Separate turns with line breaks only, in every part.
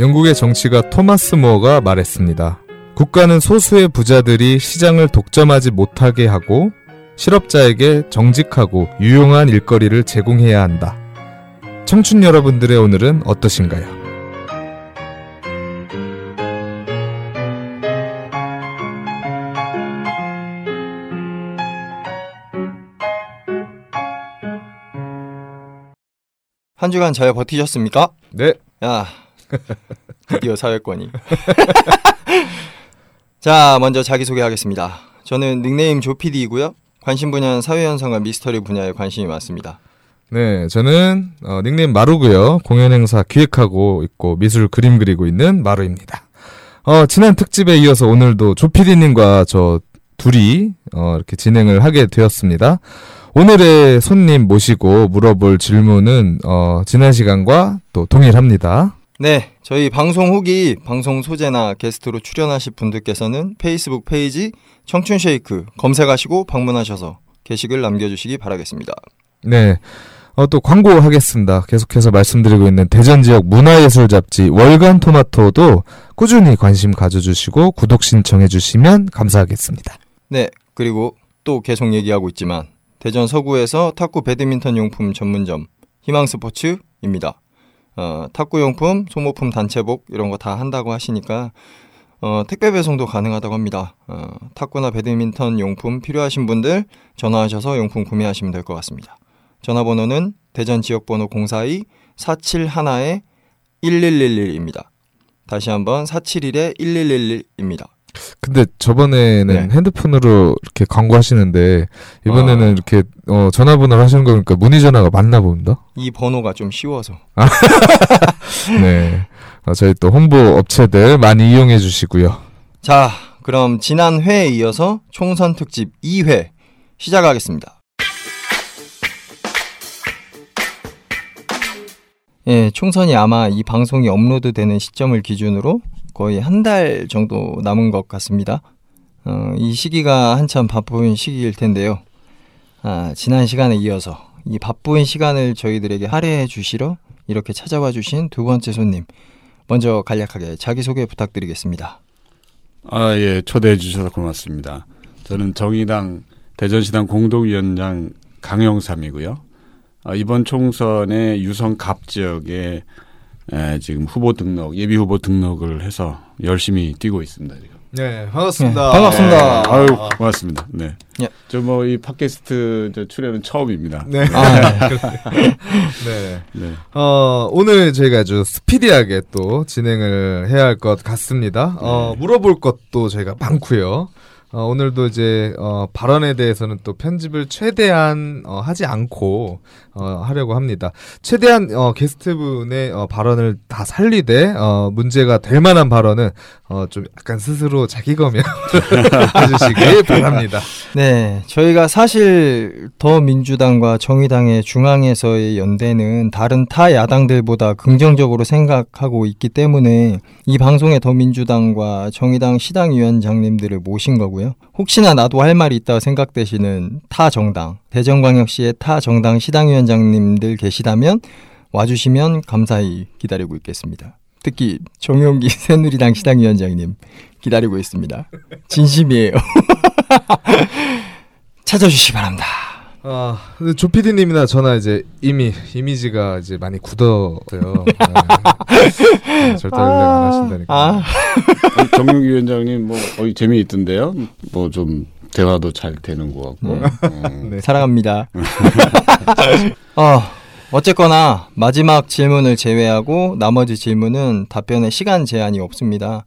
영국의 정치가 토마스 모어가 말했습니다. 국가는 소수의 부자들이 시장을 독점하지 못하게 하고 실업자에게 정직하고 유용한 일거리를 제공해야 한다. 청춘 여러분들의 오늘은 어떠신가요?
한 주간 잘 버티셨습니까?
네.
야, 드디어 사회권이. 자, 먼저 자기소개하겠습니다. 저는 닉네임 조피디이고요. 관심 분야는 사회현상과 미스터리 분야에 관심이 많습니다.
네, 저는 어, 닉네임 마루고요. 공연 행사 기획하고 있고 미술 그림 그리고 있는 마루입니다. 어, 지난 특집에 이어서 오늘도 조피디님과 저 둘이 어, 이렇게 진행을 하게 되었습니다. 오늘의 손님 모시고 물어볼 질문은 어, 지난 시간과 또 동일합니다.
네, 저희 방송 후기, 방송 소재나 게스트로 출연하실 분들께서는 페이스북 페이지 청춘 쉐이크 검색하시고 방문하셔서 게시글 남겨주시기 바라겠습니다.
네. 어, 또 광고하겠습니다. 계속해서 말씀드리고 있는 대전 지역 문화예술 잡지 월간 토마토도 꾸준히 관심 가져주시고 구독 신청해주시면 감사하겠습니다.
네, 그리고 또 계속 얘기하고 있지만 대전 서구에서 탁구 배드민턴 용품 전문점 희망스포츠입니다. 어, 탁구 용품, 소모품 단체복 이런 거 다 한다고 하시니까 어, 택배 배송도 가능하다고 합니다. 어, 탁구나 배드민턴 용품 필요하신 분들 전화하셔서 용품 구매하시면 될 것 같습니다. 전화번호는 대전 지역번호 042 471에 1111입니다. 다시 한번 471에 1111입니다.
근데 저번에는
네.
핸드폰으로 이렇게 광고하시는데 이번에는
아.
이렇게 어, 전화번호를 하시는 거니까 문의 전화가 맞나 봅니다.
이 번호가 좀 쉬워서.
네. 어, 저희 또 홍보 업체들 많이 이용해 주시고요.
자, 그럼 지난 회에 이어서 총선 특집 2회 시작하겠습니다. 예, 총선이 아마 이 방송이 업로드되는 시점을 기준으로 거의 한 달 정도 남은 것 같습니다. 어, 이 시기가 한참 바쁜 시기일 텐데요. 아, 지난 시간에 이어서 이 바쁜 시간을 저희들에게 할애해 주시러 이렇게 찾아와 주신 두 번째 손님. 먼저 간략하게 자기소개 부탁드리겠습니다.
아, 예, 초대해 주셔서 고맙습니다. 저는 정의당 대전시당 공동위원장 강영삼이고요. 아, 이번 총선에 유성 갑 지역에 에, 지금 후보 등록, 예비 후보 등록을 해서 열심히 뛰고 있습니다. 지금.
네, 반갑습니다.
네, 반갑습니다.
아유, 고맙습니다. 네.
예.
저뭐 이 팟캐스트 저 출연은 처음입니다.
네.
아,
네.
네.
어, 오늘 저희가 아주 스피디하게 또 진행을 해야 할 것 같습니다. 어, 물어볼 것도 저희가 많고요. 어, 오늘도 이제 어, 발언에 대해서는 또 편집을 최대한 어, 하지 않고 어, 하려고 합니다. 최대한 어, 게스트분의 어, 발언을 다 살리되 어, 문제가 될 만한 발언은 어, 좀 약간 스스로 자기 검열 해주시기 바랍니다.
네, 저희가 사실 더 민주당과 정의당의 중앙에서의 연대는 다른 타 야당들보다 긍정적으로 생각하고 있기 때문에 이 방송에 더 민주당과 정의당 시당위원장님들을 모신 거고요. 혹시나 나도 할 말이 있다 생각되시는 타 정당, 대전광역시의 타 정당 시당위원장님들 계시다면 와주시면 감사히 기다리고 있겠습니다. 특히 정용기 새누리당 시당위원장님 기다리고 있습니다. 진심이에요. 찾아주시기 바랍니다.
아, 근데 조피디님이나 저나 이제 이미 이미지가 이제 많이 굳어서요. 네. 절대 연락 안 하신다니까.
아,
어, 정윤기 위원장님 뭐 어이 재미있던데요. 뭐좀 대화도 잘 되는 것 같고. 음.
네.
사랑합니다. 어, 어쨌거나 마지막 질문을 제외하고 나머지 질문은 답변에 시간 제한이 없습니다.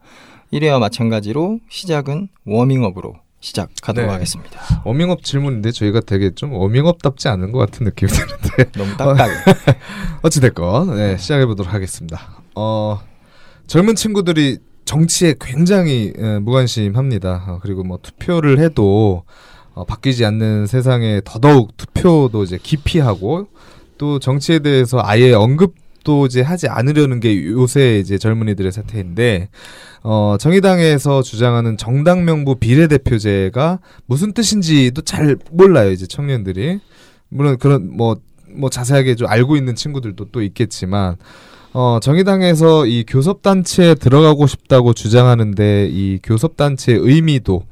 1회와 마찬가지로 시작은 워밍업으로 시작하도록
네.
하겠습니다.
워밍업 질문인데 저희가 되게 좀 워밍업답지 않은 것 같은 느낌이 드는데
너무 딱딱해.
어찌됐건 네, 시작해 보도록 하겠습니다. 어, 젊은 친구들이 정치에 굉장히 에, 무관심합니다. 어, 그리고 뭐 투표를 해도 어, 바뀌지 않는 세상에 더더욱 투표도 이제 기피하고 또 정치에 대해서 아예 언급도 이제 하지 않으려는 게 요새 이제 젊은이들의 사태인데 어, 정의당에서 주장하는 정당 명부 비례대표제가 무슨 뜻인지도 잘 몰라요 이제 청년들이 물론 그런 뭐뭐 자세하게 좀 알고 있는 친구들도 또 있겠지만 어, 정의당에서 이 교섭단체에 들어가고 싶다고 주장하는데 이 교섭단체의 의미도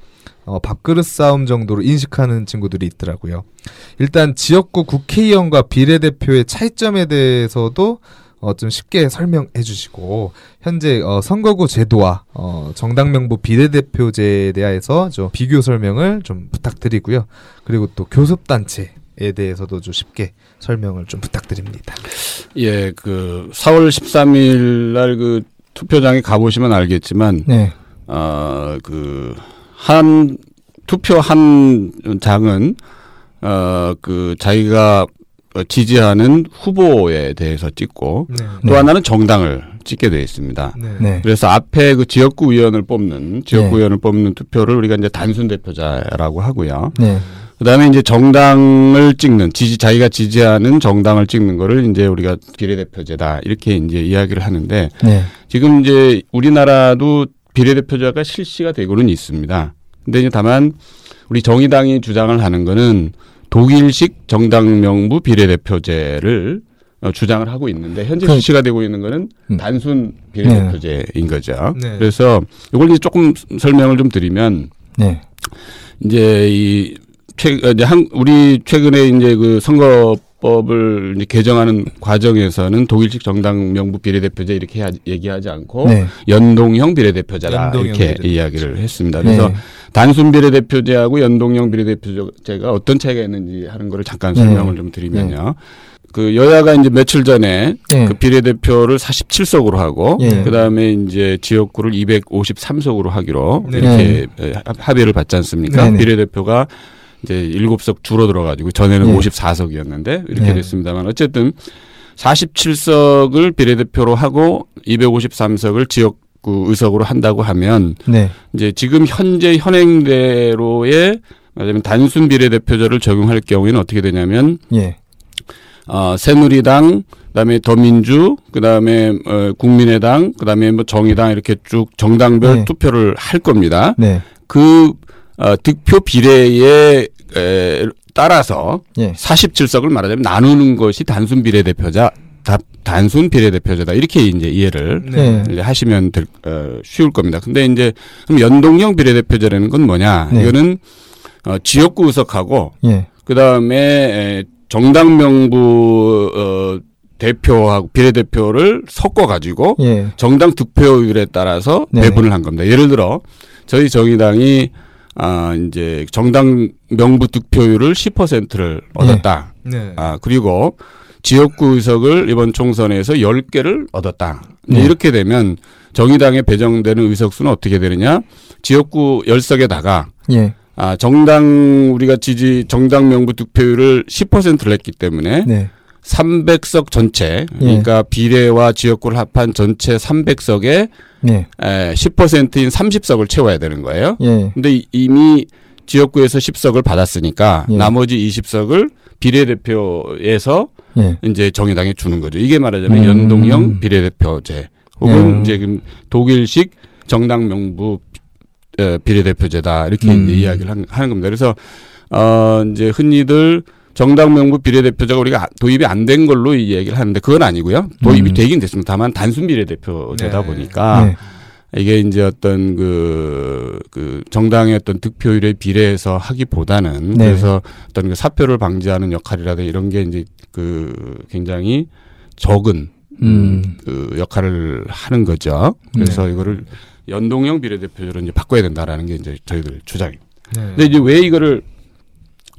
어, 밥그릇 싸움 정도로 인식하는 친구들이 있더라고요. 일단 지역구 국회의원과 비례대표의 차이점에 대해서도 어, 좀 쉽게 설명해 주시고 현재 어, 선거구 제도와 어, 정당 명부 비례대표제에 대해서 좀 비교 설명을 좀 부탁드리고요. 그리고 또 교섭단체에 대해서도 좀 쉽게 설명을 좀 부탁드립니다.
예, 그 4월 13일 날 그 투표장에 가보시면 알겠지만
네.
어그 한 투표 한 장은 어그 자기가 지지하는 후보에 대해서 찍고
네.
또
네.
하나는 정당을 찍게 되어 있습니다.
네.
네.
그래서 앞에 그 지역구 의원을 뽑는 지역구
네.
의원을 뽑는 투표를 우리가 이제 단순 대표자라고 하고요.
네.
그다음에 이제 정당을 찍는 지지 자기가 지지하는 정당을 찍는 거를 이제 우리가 비례대표제다 이렇게 이제 이야기를 하는데
네.
지금 이제 우리나라도 비례대표제가 실시가 되고는 있습니다. 근데 이제 다만 우리 정의당이 주장을 하는 거는 독일식 정당 명부 비례대표제를 어, 주장을 하고 있는데 현재
그-
실시가 되고 있는 거는
음.
단순 비례대표제인 거죠.
네.
그래서 이걸 이제 조금 설명을 좀 드리면
네.
이제 이 최, 어, 이제 한, 우리 최근에 이제 그 선거법을 이제 개정하는 과정에서는 독일식 정당 명부 비례대표제 이렇게 하- 얘기하지 않고
네.
연동형 비례대표제다
연동형
이렇게
비례대표제.
이야기를 했습니다. 그래서
네.
단순 비례대표제하고 연동형 비례대표제가 어떤 차이가 있는지 하는 거를 잠깐
네.
설명을 좀 드리면요. 그 여야가 이제 며칠 전에
네.
그 비례대표를 47석으로 하고
예.
그다음에 이제 지역구를 253석으로 하기로
네.
이렇게 합- 합의를 받지 않습니까? 비례대표가 이제 7석 줄어들어 가지고 전에는
예.
54석이었는데 이렇게
네.
됐습니다만 어쨌든 47석을 비례대표로 하고 253석을 지역구 의석으로 한다고 하면
네.
이제 지금 현재 현행대로의 말하자면 단순 비례대표제를 적용할 경우에는 어떻게 되냐면
예.
어, 새누리당, 그다음에 더민주, 그다음에 어, 국민의당, 그다음에 뭐 정의당 이렇게 쭉 정당별
네.
투표를 할 겁니다.
네.
그 어, 득표 비례에 에, 따라서
예.
47석을 말하자면 나누는 것이 단순 비례대표자 다, 단순 비례대표제다 이렇게 이제 이해를
네.
이제 하시면 될, 어, 쉬울 겁니다. 근데 이제 그럼 연동형 비례대표제라는 건 뭐냐?
네.
이거는 어, 지역구 의석하고
예.
그 다음에 정당 명부 어, 대표하고 비례대표를 섞어 가지고
예.
정당 득표율에 따라서
네.
배분을 한 겁니다. 예를 들어 저희 정의당이 아 이제 정당 명부 득표율을 10%를 얻었다.
네.
아 그리고 지역구 의석을 이번 총선에서 10개를 얻었다.
네.
이렇게 되면 정의당에 배정되는 의석 수는 어떻게 되느냐? 지역구 10석에다가
예.
아, 정당 우리가 지지 정당 명부 득표율을 10%를 했기 때문에
네.
300석 전체 그러니까 비례와 지역구를 합한 전체 300석에
네.
에, 10%인 30석을 채워야 되는 거예요.
예.
근데 이- 이미 지역구에서 10석을 받았으니까
예.
나머지 20석을 비례대표에서
예.
이제 정의당에 주는 거죠. 이게 말하자면
음.
연동형 비례대표제 혹은
예.
이제 그 독일식 정당 명부 에, 비례대표제다 이렇게
음.
이제 이야기를 한- 하는 겁니다. 그래서 어 이제 흔히들 정당 명부 비례대표제가 우리가 도입이 안 된 걸로 이 얘기를 하는데 그건 아니고요. 도입이
음.
되긴 됐습니다. 다만 단순 비례대표제다
네.
보니까
네.
이게 이제 어떤 그, 그 정당의 어떤 득표율에 비례해서 하기보다는
네.
그래서 어떤 그 사표를 방지하는 역할이라든가 이런 게 이제 그 굉장히 적은
음.
그 역할을 하는 거죠. 그래서 이거를 연동형 비례대표제로 이제 바꿔야 된다라는 게 이제 저희들 주장입니다.
네.
근데 이제 왜 이거를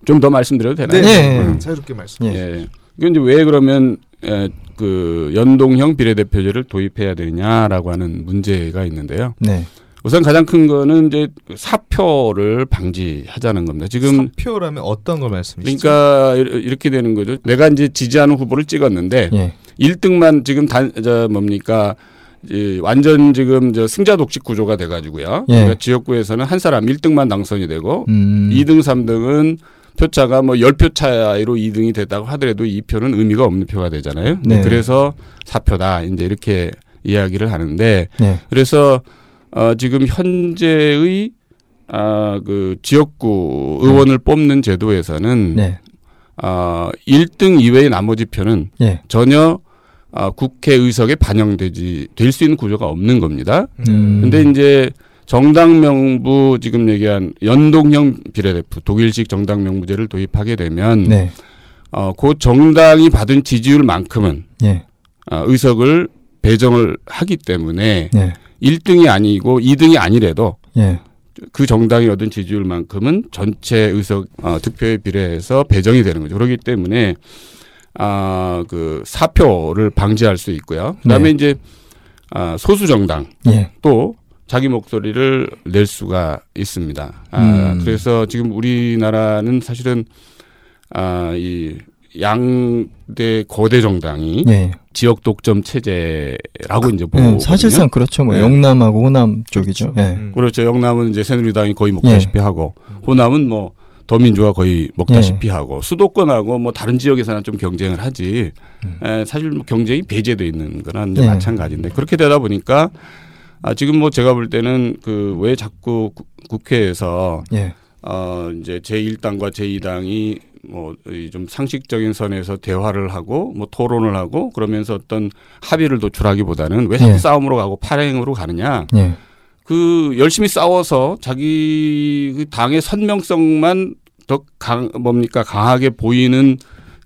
좀 더 말씀드려도 되나요?
네.
예.
음.
자유롭게 말씀.
예.
예. 이건 이제 왜 그러면 에, 그 연동형 비례대표제를 도입해야 되느냐라고 하는 문제가 있는데요.
네.
우선 가장 큰 거는 이제 사표를 방지하자는 겁니다. 지금
사표라면 어떤 걸 말씀이시죠?
그러니까 이렇게 되는 거죠. 내가 이제 지지하는 후보를 찍었는데
예.
1등만 지금 단 저 뭡니까 이 완전 지금 저 승자 독식 구조가 돼 가지고요.
예.
그러니까 지역구에서는 한 사람 1등만 당선이 되고
음.
2등, 3등은 표차가 뭐 10표 차이로 2등이 됐다고 하더라도 이 표는 의미가 없는 표가 되잖아요.
네.
그래서 사표다. 이제 이렇게 이야기를 하는데
네.
그래서 어 지금 현재의 아그 지역구 의원을 뽑는 제도에서는
네.
어 1등 이외의 나머지 표는
예.
전혀 아, 국회 의석에 반영되지 될 수 있는 구조가 없는 겁니다.
음.
근데 이제 정당 명부 지금 얘기한 연동형 비례대표 독일식 정당 명부제를 도입하게 되면
네.
어, 그 정당이 받은 지지율만큼은
예.
어, 의석을 배정을 하기 때문에
예.
1등이 아니고 2등이 아니래도
예.
그 정당이 얻은 지지율만큼은 전체 의석 어, 득표에 비례해서 배정이 되는 거죠. 그렇기 때문에 아 그 사표를 방지할 수 있고요. 그다음에
네.
이제 아, 소수 정당
예.
또 자기 목소리를 낼 수가 있습니다. 아,
음.
그래서 지금 우리나라는 사실은 아, 이 양대 거대 정당이
예.
지역 독점 체제라고 이제 보고
예. 사실상 그렇죠. 뭐
네.
영남하고 호남 쪽이죠. 예.
음.
그렇죠. 영남은 이제 새누리당이 거의 먹다시피 하고 호남은 뭐 더민주가 거의 먹다시피 하고 수도권하고 뭐 다른 지역에서는 좀 경쟁을 하지
음.
에, 사실 뭐 경쟁이 배제돼 있는 거랑 이제
네.
마찬가지인데 그렇게 되다 보니까 아 지금 뭐 제가 볼 때는 그 왜 자꾸 국- 국회에서
예.
어 이제 제1당과 제2당이 뭐 좀 상식적인 선에서 대화를 하고 뭐 토론을 하고 그러면서 어떤 합의를 도출하기보다는 왜 자꾸
예.
싸움으로 가고 파행으로 가느냐
예.
그 열심히 싸워서 자기 그 당의 선명성만 더 강 뭡니까 강하게 보이는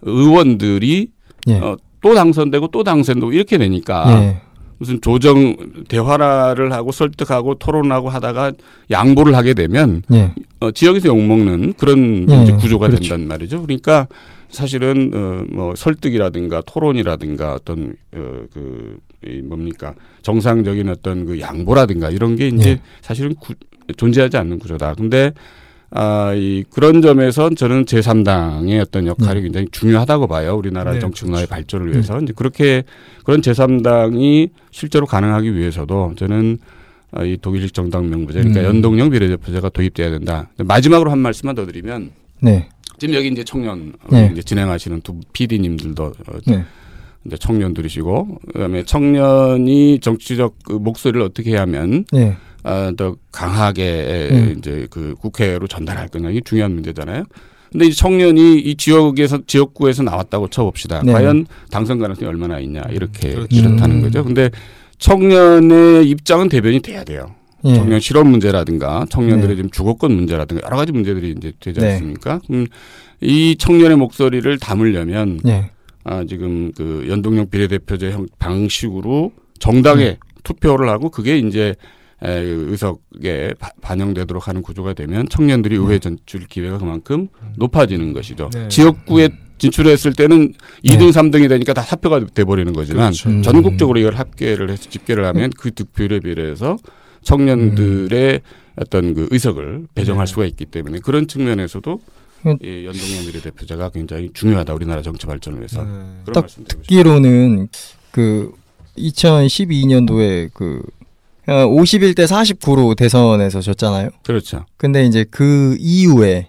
의원들이
예.
어, 또 당선되고 또 당선되고 이렇게 되니까
예.
무슨 조정 대화를 하고 설득하고 토론하고 하다가 양보를 하게 되면
예.
어, 지역에서 욕먹는 그런
예,
이제 구조가
그렇죠.
된단 말이죠. 그러니까 사실은 어, 뭐 설득이라든가 토론이라든가 어떤 어, 그 이 뭡니까 정상적인 어떤 그 양보라든가 이런 게 이제
예.
사실은 구, 존재하지 않는 구조다. 근데 아, 이 그런 점에선 저는 제3당의 어떤 역할이
네.
굉장히 중요하다고 봐요. 우리나라
네,
정치 문화의
그렇죠.
발전을 위해서. 이제 그렇게 그런 제3당이 실제로 가능하기 위해서도 저는 아, 이 독일식 정당 명부제, 그러니까
음.
연동형 비례대표제가 도입돼야 된다. 마지막으로 한 말씀만 더 드리면
네.
지금 여기 이제 청년
네.
이제 진행하시는 두 PD님들도 어,
네.
이제 청년들이시고 그다음에 청년이 정치적 그 목소리를 어떻게 하면
네.
아, 더 강하게
음.
이제 그 국회로 전달할 거냐 이게 중요한 문제잖아요. 근데 이 청년이 이 지역에서 지역구에서 나왔다고 쳐봅시다.
네.
과연 당선 가능성이 얼마나 있냐 이렇게
그렇죠.
이렇다는
음.
거죠. 근데 청년의 입장은 대변이 돼야 돼요.
예.
청년 실업 문제라든가 청년들의
네.
지금 주거권 문제라든가 여러 가지 문제들이 이제 되지
네.
않습니까? 그럼 이 청년의 목소리를 담으려면
예.
아 지금 그 연동형 비례대표제 형 방식으로 정당에
네.
투표를 하고 그게 이제 에, 의석에 바- 반영되도록 하는 구조가 되면 청년들이
네.
의회 전출 기회가 그만큼 높아지는 것이죠.
네.
지역구에 진출했을 때는
네.
2등, 3등이 되니까 다 사표가 돼버리는 거지만
그렇죠.
음.
전국적으로 이걸 합계를 해서 집계를 하면 그 득표율에 비례해서 청년들의 어떤 그 의석을 배정할
네.
수가 있기 때문에 그런 측면에서도
음.
이 연동형 비례대표제가 굉장히 중요하다 우리나라 정치 발전을 위해서
네.
딱. 듣기로는 그 2012년도에 그 51대 49로 대선에서 졌잖아요.
그렇죠.
근데 이제 그 이후에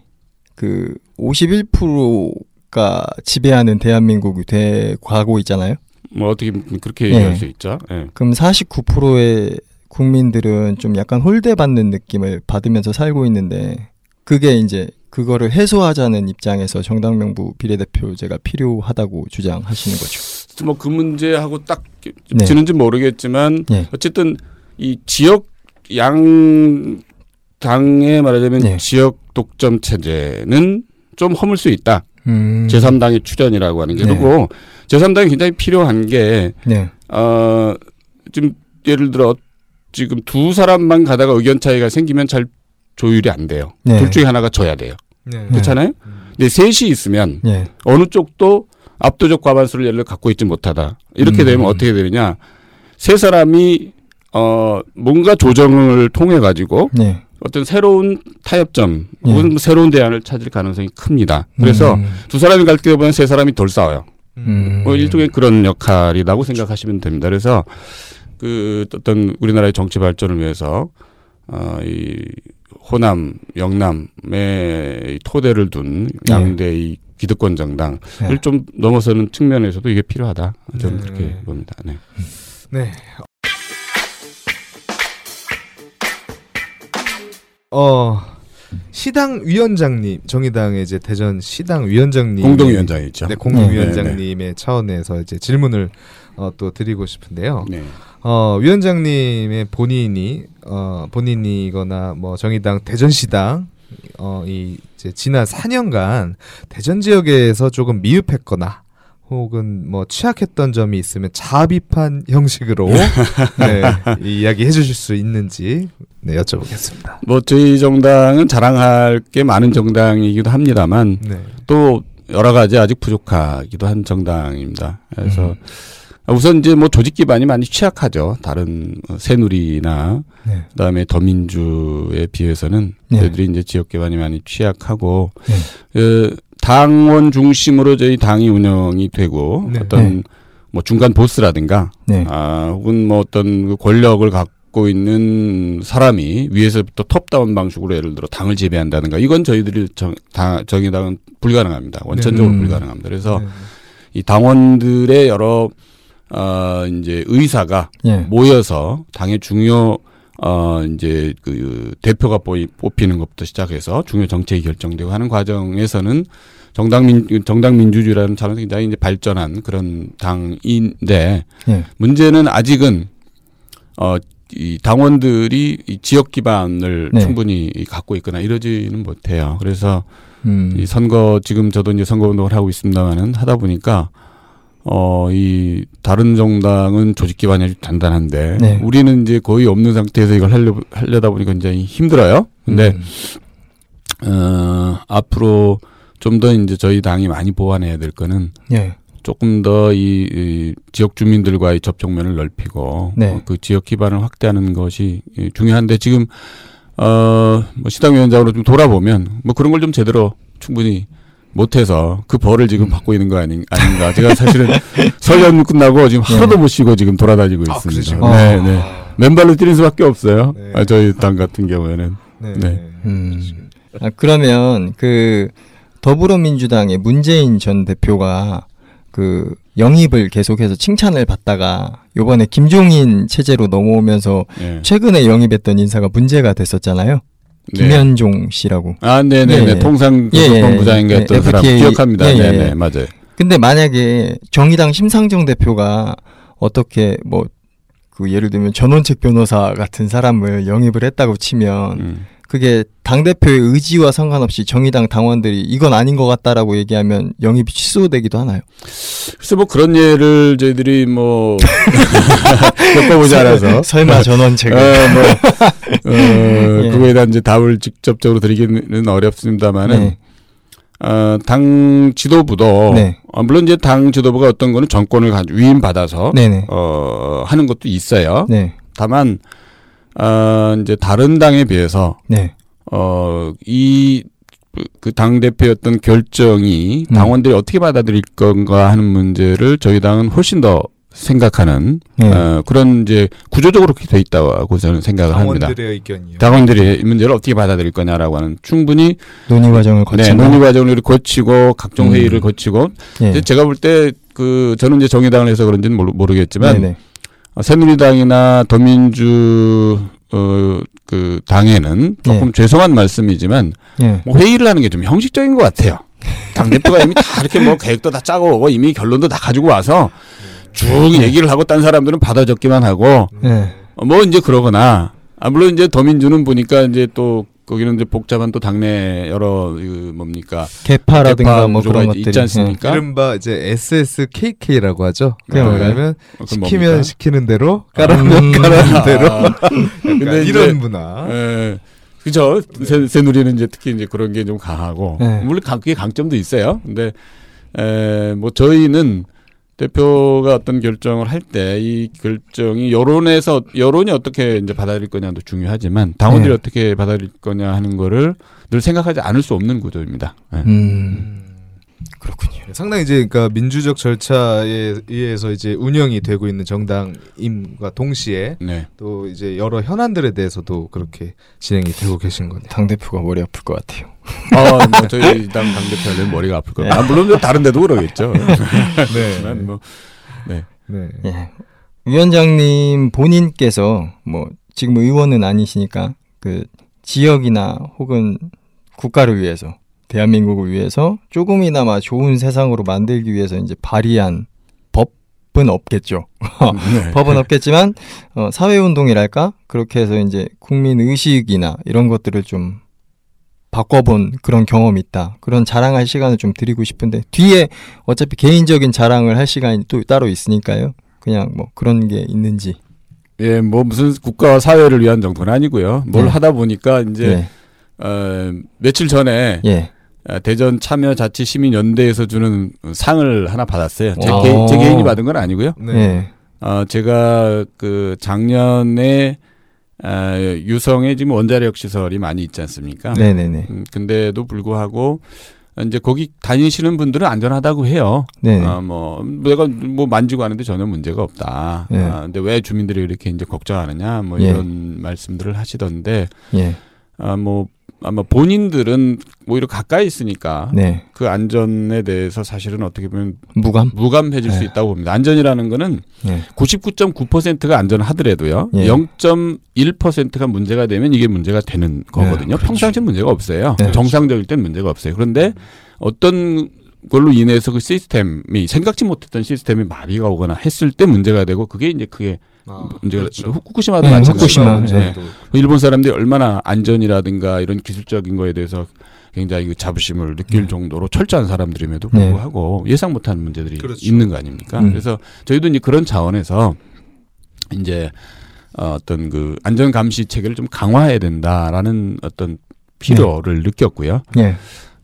그 51%가 지배하는 대한민국이 돼 가고 있잖아요.
뭐 어떻게 그렇게
예.
얘기할 수 있죠. 예.
그럼 49%의 국민들은 좀 약간 홀대받는 느낌을 받으면서 살고 있는데 그게 이제 그거를 해소하자는 입장에서 정당 명부 비례대표제가 필요하다고 주장하시는 거죠.
뭐 그 문제하고 딱
네.
지는지 모르겠지만
예.
어쨌든 이 지역 양 당에 말하자면
네.
지역 독점 체제는 좀 허물 수 있다.
음.
제3당의 출연이라고 하는 게
네.
그리고 제3당이 굉장히 필요한 게
네.
어, 지금 예를 들어 지금 두 사람만 가다가 의견 차이가 생기면 잘 조율이 안 돼요.
네.
둘 중에 하나가 져야 돼요.
네.
그렇잖아요? 근데 셋이 있으면
예.
어느 쪽도 압도적 과반수를 예를 들어 갖고 있지 못하다. 이렇게
음.
되면 어떻게 되느냐? 세 사람이 어 뭔가 조정을 통해 가지고
네.
어떤 새로운 타협점
예.
혹은 뭐 새로운 대안을 찾을 가능성이 큽니다. 그래서
음.
두 사람이 갈때 보면 세 사람이 덜 싸워요.
음.
뭐 일종의 그런 역할이라고 생각하시면 됩니다. 그래서 그 어떤 우리나라의 정치 발전을 위해서 어 이 호남, 영남의 이 토대를 둔
네.
양대의 기득권 정당을
네.
좀 넘어서는 측면에서도 이게 필요하다. 저는
네.
그렇게 봅니다. 네.
네. 어 시당 위원장님 정의당의 이제 대전 시당 위원장님
공동위원장이죠.
네, 공동위원장님의 차원에서 이제 질문을 어, 또 드리고 싶은데요.
네.
어, 위원장님의 본인이 어, 본인이거나 뭐 정의당 대전시당 어, 이 이제 지난 4년간 대전 지역에서 조금 미흡했거나 혹은 뭐 취약했던 점이 있으면 자아 비판 형식으로 네, 이 이야기 해 주실 수 있는지 네, 여쭤보겠습니다.
뭐 저희 정당은 자랑할 게 많은 정당이기도 합니다만
네.
또 여러 가지 아직 부족하기도 한 정당입니다. 그래서
음.
우선 이제 뭐 조직 기반이 많이 취약하죠. 다른 어, 새누리나
네.
그다음에 더민주에 비해서는
네.
저희들이 이제 지역 기반이 많이 취약하고
네.
그 당원 중심으로 저희 당이 운영이 되고
네.
어떤
네.
뭐 중간 보스라든가
네.
아 혹은 뭐 어떤 그 권력을 갖고 있는 사람이 위에서부터 톱다운 방식으로 예를 들어 당을 지배한다든가 이건 저희들이 정, 당, 정의당은 불가능합니다. 원천적으로
음.
불가능합니다. 그래서
네.
이 당원들의 여러 어 이제 의사가
예.
모여서 당의 중요 어 이제 그 대표가 뽑- 뽑히는 것부터 시작해서 중요 정책이 결정되고 하는 과정에서는 정당 민 정당 민주주의라는 차원에서 굉장히 이제 발전한 그런 당인데
예.
문제는 아직은 어 이 당원들이 이 지역 기반을
네.
충분히 갖고 있거나 이러지는 못해요. 그래서
음.
이 선거 지금 저도 이제 선거 운동을 하고 있습니다만은 하다 보니까 어 이 다른 정당은 조직 기반이 아주 단단한데
네.
우리는 이제 거의 없는 상태에서 이걸 하려 하려다 보니까 굉장히 힘들어요. 근데
음.
어 앞으로 좀 더 이제 저희 당이 많이 보완해야 될 거는
예.
조금 더이 이 지역 주민들과의 접촉면을 넓히고
네.
어, 그 지역 기반을 확대하는 것이 이 중요한데 지금 어 뭐 시당위원장으로 좀 돌아보면 뭐 그런 걸 좀 제대로 충분히 못해서 그 벌을 지금 받고 있는 거 아닌, 아닌가. 제가 사실은 설연 끝나고 지금
네.
하루도 못 쉬고 지금 돌아다니고
아,
있습니다.
그러시구나.
네,
아.
네. 맨발로 뛰는 수밖에 없어요.
네.
아, 저희 당 같은 경우에는.
네.
네.
음. 아, 그러면 그 더불어민주당의 문재인 전 대표가 그 영입을 계속해서 칭찬을 받다가 요번에 김종인 체제로 넘어오면서
네.
최근에 영입했던 인사가 문제가 됐었잖아요.
네.
김현종 씨라고.
아, 네네네.
예, 예.
통상
예, 예,
교섭본 부장인가
예,
했던 사람. 기억합니다. 네네.
예.
맞아요.
근데 만약에 정의당 심상정 대표가 어떻게 뭐 그 예를 들면 전원책 변호사 같은 사람을 영입을 했다고 치면
음.
그게 당 대표의 의지와 상관없이 정의당 당원들이 이건 아닌 것 같다라고 얘기하면 영입이 취소되기도 하나요?
글쎄 뭐 그런 예를 저희들이 뭐 겪어보지 않아서
설마 전원책을
어, 뭐, 어,
예.
그거에 대한 이제 답을 직접적으로 드리기는 어렵습니다만은,
네.
어, 당 지도부도,
네.
어, 물론 이제 당 지도부가 어떤 거는 정권을 가- 위임 받아서,
네네.
어, 하는 것도 있어요.
네.
다만, 어, 이제 다른 당에 비해서,
네.
어, 이, 그 당 대표였던 결정이
음.
당원들이 어떻게 받아들일 건가 하는 문제를 저희 당은 훨씬 더 생각하는
네.
어, 그런 이제 구조적으로 그렇게 돼 있다고 저는 생각을 합니다.
당원들의 의견이요.
당원들이 이 문제를 어떻게 받아들일 거냐라고 하는 충분히
논의 과정을
네,
거치고.
논의 과정을 거치고 각종
음.
회의를 거치고
예.
이제 제가 볼 때 그 저는 이제 정의당을 해서 그런지는 모르, 모르겠지만
네네.
어, 새누리당이나 더민주 어, 그 당에는 조금 죄송한 말씀이지만
예.
뭐 회의를 하는 게 좀 형식적인 것 같아요. 당 대표가 이미 다 이렇게 뭐 계획도 다 짜고 오고 이미 결론도 다 가지고 와서 쭉 얘기를 하고 딴 사람들은 받아 적기만 하고
예.
어, 뭐 이제 그러거나 아 물론 이제 더민주는 보니까 이제 또 거기는 이제 복잡한 또 당내 여러 그 뭡니까
개파라든가
개파
뭐 그런 것들이
있지 않습니까?
이른바 이제 SSKK라고 하죠.
그게
어? 그러면
어,
시키면
뭡니까?
시키는 대로 까라면
음.
까라는 대로
아,
근데
근데
이런
이제
문화.
예. 그죠. 새, 새누리는 이제 특히 이제 그런 게 좀 강하고.
네.
물론 강, 그게 강점도 있어요. 근데, 에, 뭐 저희는 대표가 어떤 결정을 할 때 이 결정이 여론에서, 여론이 어떻게 이제 받아들일 거냐도 중요하지만 당원들이
네.
어떻게 받아들일 거냐 하는 거를 늘 생각하지 않을 수 없는 구조입니다. 예.
음. 그렇군요.
상당히 이제 그러니까 민주적 절차에 의해서 이제 운영이 되고 있는 정당임과 동시에
네.
또 이제 여러 현안들에 대해서도 그렇게 진행이 되고 계신 거네요.
당 대표가 머리 아플 것 같아요.
아, 뭐 저희 당 당대표는 머리가 아플 거예요. 아, 물론 뭐 다른 데도 그러겠죠.
네.
난 뭐, 네.
네.
예. 위원장님 본인께서 뭐 지금 의원은 아니시니까 그 지역이나 혹은 국가를 위해서 대한민국을 위해서 조금이나마 좋은 세상으로 만들기 위해서 이제 발의한 법은 없겠죠.
네.
법은 없겠지만 어, 사회 운동이랄까 그렇게 해서 이제 국민 의식이나 이런 것들을 좀 바꿔본 그런 경험이 있다. 그런 자랑할 시간을 좀 드리고 싶은데 뒤에 어차피 개인적인 자랑을 할 시간이 또 따로 있으니까요. 그냥 뭐 그런 게 있는지.
예, 뭐 무슨 국가와 사회를 위한 정도는 아니고요. 뭘
네.
하다 보니까 이제
예.
어, 며칠 전에
예.
아, 대전 참여 자치 시민 연대에서 주는 상을 하나 받았어요. 제,
오.
개인, 제 개인이 받은 건 아니고요.
네.
예.
어, 제가 그 작년에 아, 유성에 지금 원자력 시설이 많이 있지 않습니까?
네, 네, 네.
음, 근데도 불구하고 이제 거기 다니시는 분들은 안전하다고 해요.
네.
아, 뭐 내가 뭐 만지고 하는데 전혀 문제가 없다.
네.
아, 근데 왜 주민들이 이렇게 이제 걱정하느냐 뭐
예.
이런 말씀들을 하시던데
예.
아, 뭐 아마 본인들은 오히려 가까이 있으니까
네.
그 안전에 대해서 사실은 어떻게 보면
무감?
무감해질 수
네.
있다고 봅니다. 안전이라는 거는
네.
99.9%가 안전하더라도요.
예.
0.1%가 문제가 되면 이게 문제가 되는 거거든요.
그렇죠.
평상시 문제가 없어요.
네.
정상적일 땐 문제가 없어요. 그런데 어떤 걸로 인해서 그 시스템이 생각지 못했던 시스템이 마비가 오거나 했을 때 문제가 되고 그게 이제 그게
아,
문제가
그렇죠.
후쿠시마도
네. 후쿠시마,
네. 일본 사람들이 얼마나 안전이라든가 이런 기술적인 거에 대해서 굉장히 그 자부심을 느낄
네.
정도로 철저한 사람들임에도
네.
불구하고 예상 못한 문제들이
그렇죠.
있는 거 아닙니까?
음.
그래서 저희도 이제 그런 차원에서 이제 어, 어떤 그 안전 감시 체계를 좀 강화해야 된다라는 어떤 필요를 느꼈고요.
예.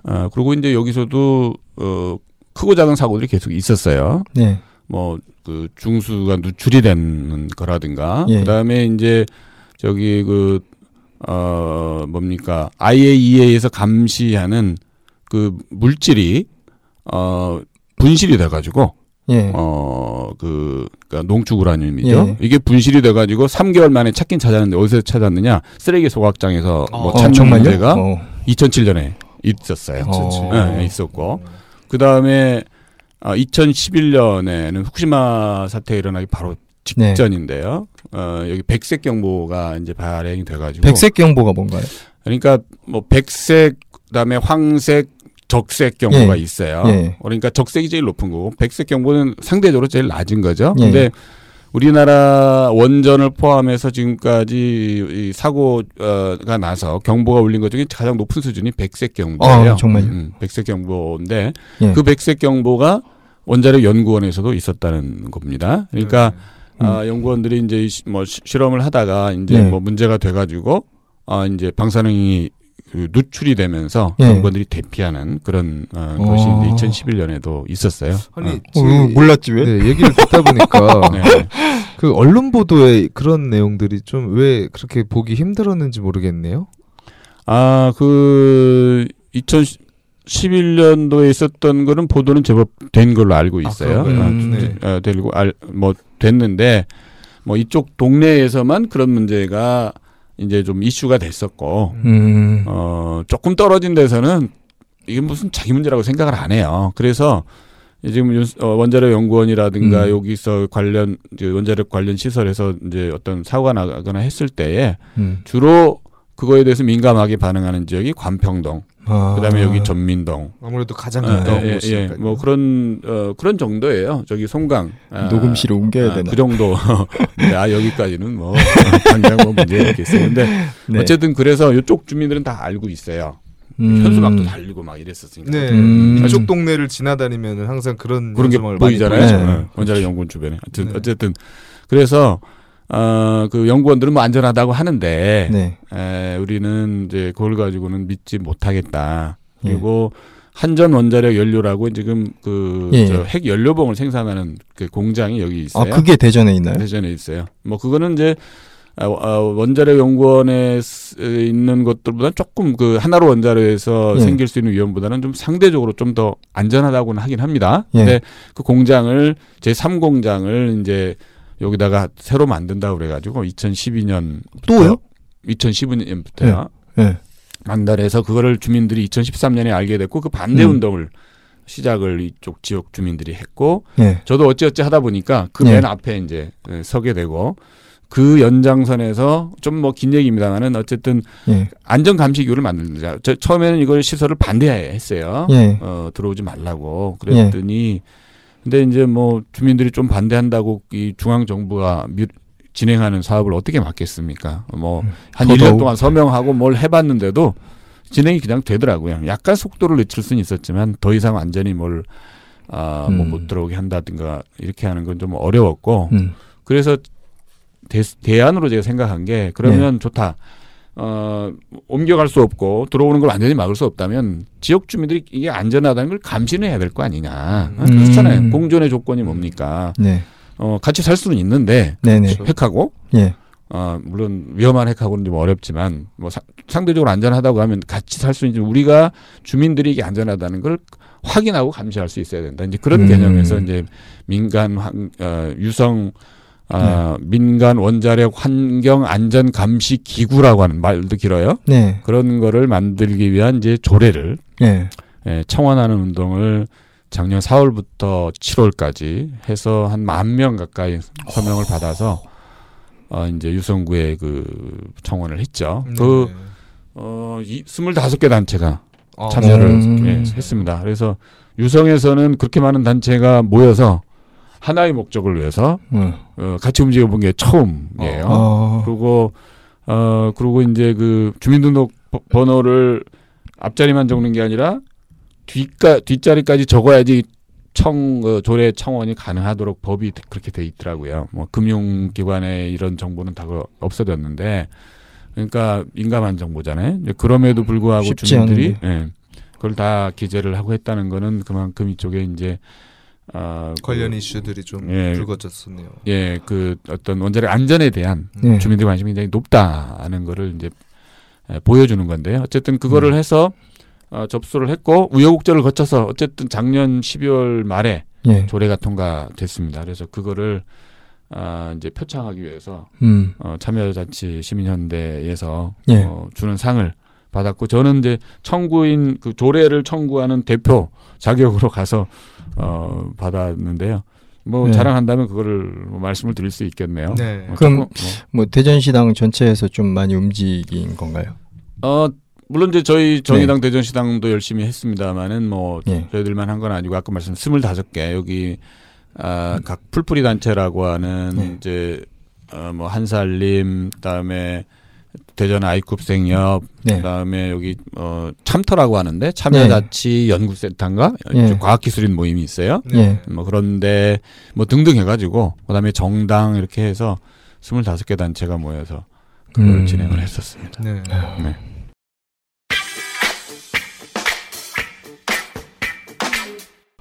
어, 그리고 이제 여기서도 어, 크고 작은 사고들이 계속 있었어요.
네.
뭐 그 중수가 누출이 되는 거라든가
예.
그다음에 이제 저기 그 어 뭡니까 IAEA에서 감시하는 그 물질이 어 분실이 돼 가지고
예.
어그 그러니까 농축 우라늄이죠.
예.
이게 분실이 돼 가지고 3개월 만에 찾긴 찾았는데 어디서 찾았느냐? 쓰레기 소각장에서 뭐
어,
찾는
정말요?
문제가
어.
2007년에 있었어요.
어.
네, 있었고 그 다음에 아, 2011년에는 후쿠시마 사태 가 일어나기 바로
네.
직전인데요. 어, 여기 백색 경보가 이제 발행이 돼가지고
백색 경보가 뭔가요?
그러니까 뭐 백색 그다음에 황색 적색 경보가
예.
있어요.
예.
그러니까 적색이 제일 높은 거고 백색 경보는 상대적으로 제일 낮은 거죠.
예.
근데 우리나라 원전을 포함해서 지금까지 이 사고가 나서 경보가 울린 것 중에 가장 높은 수준이 백색 경보예요.
아, 정말요?
음, 백색 경보인데
예.
그 백색 경보가 원자력 연구원에서도 있었다는 겁니다. 그러니까
음.
아, 연구원들이 이제 시- 뭐 시- 실험을 하다가 이제
네.
뭐 문제가 돼가지고 아 이제 방사능이 그 누출이 되면서
예.
연구원들이 대피하는 그런 어,
어.
것이 이제 2011년에도 있었어요.
아니
어.
어,
제-
몰랐지 왜?
네, 얘기를 듣다 보니까
네.
그 언론 보도에 그런 내용들이 좀 왜 그렇게 보기 힘들었는지 모르겠네요.
아, 그 2011년도에 있었던 거는 보도는 제법 된 걸로 알고 있어요.
그런가요?
아,
음,
네.
어, 되고 알, 뭐 됐는데 뭐 이쪽 동네에서만 그런 문제가 이제 좀 이슈가 됐었고
음.
어 조금 떨어진 데서는 이게 무슨 자기 문제라고 생각을 안 해요. 그래서 지금 윤- 어, 원자력 연구원이라든가
음.
여기서 관련 원자력 관련 시설에서 이제 어떤 사고가 나거나 했을 때에
음.
주로 그거에 대해서 민감하게 반응하는 지역이 관평동,
아.
그다음에 여기 전민동,
아무래도 가장
예,
가까운
예, 예,
곳이니까.
뭐 그런 어, 그런 정도예요. 저기 송강 아,
녹음실을 옮겨야
아,
되나?
그 정도. 네, 아 여기까지는 뭐 당장 뭐 문제 없겠어요. 근데
네.
어쨌든 그래서 이쪽 주민들은 다 알고 있어요.
음.
현수막도 달리고 막 이랬었으니까.
네.
음.
이쪽 동네를 지나다니면 항상 그런
그런 게 보이잖아요.
네.
원자력 연구원 주변에. 하여튼
네.
어쨌든 그래서 어, 그 연구원들은 뭐 안전하다고 하는데
네.
에, 우리는 이제 그걸 가지고는 믿지 못하겠다.
예.
그리고 한전 원자력 연료라고 지금 그
예.
저핵 연료봉을 생산하는 그 공장이 여기
아
있어요.
그게 대전에 있나요?
대전에 있어요. 뭐 그거는 이제 아, 아, 원자력 연구원에 쓰- 있는 것들보다 조금 그 하나로 원자로에서
예.
생길 수 있는 위험보다는 좀 상대적으로 좀 더 안전하다고는 하긴 합니다.
예.
근데 그 공장을 제 3 공장을 이제 여기다가 새로 만든다고 그래가지고 2012년
또요?
2012년부터요.
예.
만달해서 그거를 주민들이 2013년에 알게 됐고 그 반대
음.
운동을 시작을 이쪽 지역 주민들이 했고
예.
저도 어찌어찌 하다 보니까 그
네.
맨 앞에 이제 예, 서게 되고 그 연장선에서 좀 뭐 긴 얘기입니다만은 어쨌든
예.
안전 감시 기구를 만들자. 저 처음에는 이걸 시설을 반대했어요.
예.
어, 들어오지 말라고 그랬더니 근데 이제 뭐 주민들이 좀 반대한다고 이 중앙 정부가 미, 진행하는 사업을 어떻게 막겠습니까? 뭐한 일년
더더욱.
동안 서명하고 뭘 해봤는데도 진행이 그냥 되더라고요. 약간 속도를 늦출 수는 있었지만 더 이상 완전히 뭘 아, 뭐
음.
못 들어오게 한다든가 이렇게 하는 건 좀 어려웠고
음.
그래서 대, 대안으로 제가 생각한 게 그러면
네.
좋다. 어, 옮겨갈 수 없고 들어오는 걸 완전히 막을 수 없다면 지역 주민들이 이게 안전하다는 걸 감시는 해야 될 거 아니냐. 어,
음.
그렇잖아요. 공존의 조건이 뭡니까?
네.
어, 같이 살 수는 있는데
네네.
핵하고
예.
어, 물론 위험한 핵하고는 좀 어렵지만 뭐 사- 상대적으로 안전하다고 하면 같이 살 수 있는 우리가 주민들이 이게 안전하다는 걸 확인하고 감시할 수 있어야 된다. 이제 그런
음.
개념에서 이제 민간 환, 어, 유성 아,
네.
민간 원자력 환경 안전 감시 기구라고 하는 말도 길어요.
네.
그런 거를 만들기 위한 이제 조례를
예.
예, 청원하는 운동을 작년 4월부터 7월까지 해서 한 만 명 가까이 서명을 받아서 어 이제 유성구에 그 청원을 했죠. 그
네.
어, 이 25개 단체가
어,
참여를
음.
예, 했습니다. 그래서 유성에서는 그렇게 많은 단체가 모여서 하나의 목적을 위해서
음.
어, 같이 움직여 본 게 처음이에요.
어.
그리고 어 그리고 이제 그 주민등록 버- 번호를 앞자리만 적는 게 아니라 뒷가 뒷자리까지 적어야지 청 어, 조례 청원이 가능하도록 법이 그렇게 돼 있더라고요. 뭐 금융기관에 이런 정보는 다 그- 없어졌는데 그러니까 민감한 정보잖아요. 그럼에도 불구하고 주민들이 예, 그걸 다 기재를 하고 했다는 거는 그만큼 이쪽에 이제 어, 그-
관련 이슈들이 좀
예.
불거졌었네요.
예, 그 어떤 원자력 안전에 대한
네.
주민들 관심이 굉장히 높다는 거를 이제 에, 보여주는 건데요. 어쨌든 그거를
음.
해서 어, 접수를 했고 우여곡절을 거쳐서 어쨌든 작년 12월 말에
예.
조례가 통과됐습니다. 그래서 그거를 아, 이제 표창하기 위해서
음.
어, 참여자치 시민현대에서
예.
어, 주는 상을 받았고 저는 이제 청구인 그 조례를 청구하는 대표 자격으로 가서 어, 받았는데요. 뭐
네.
자랑한다면 그거를 뭐 말씀을 드릴 수 있겠네요.
네.
뭐
그럼
조금,
뭐 대전시당 전체에서 좀 많이 움직인 건가요?
어, 어, 물론 이제 저희 정의당 대전시당도 열심히 했습니다만은 뭐
예.
저희들만 한 건 아니고 아까 말씀 25개 여기 아, 각 풀뿌리 단체라고 하는
네.
이제 어, 뭐 한살림 그다음에 대전 아이쿱생협
네.
그다음에 여기 어 참터라고 하는데 참여자치 연구센터인가
예.
과학기술인 모임이 있어요.
예.
뭐 그런데 뭐 등등 해가지고 그다음에 정당 이렇게 해서 25개 단체가 모여서 그걸
음.
진행을 했었습니다.
네.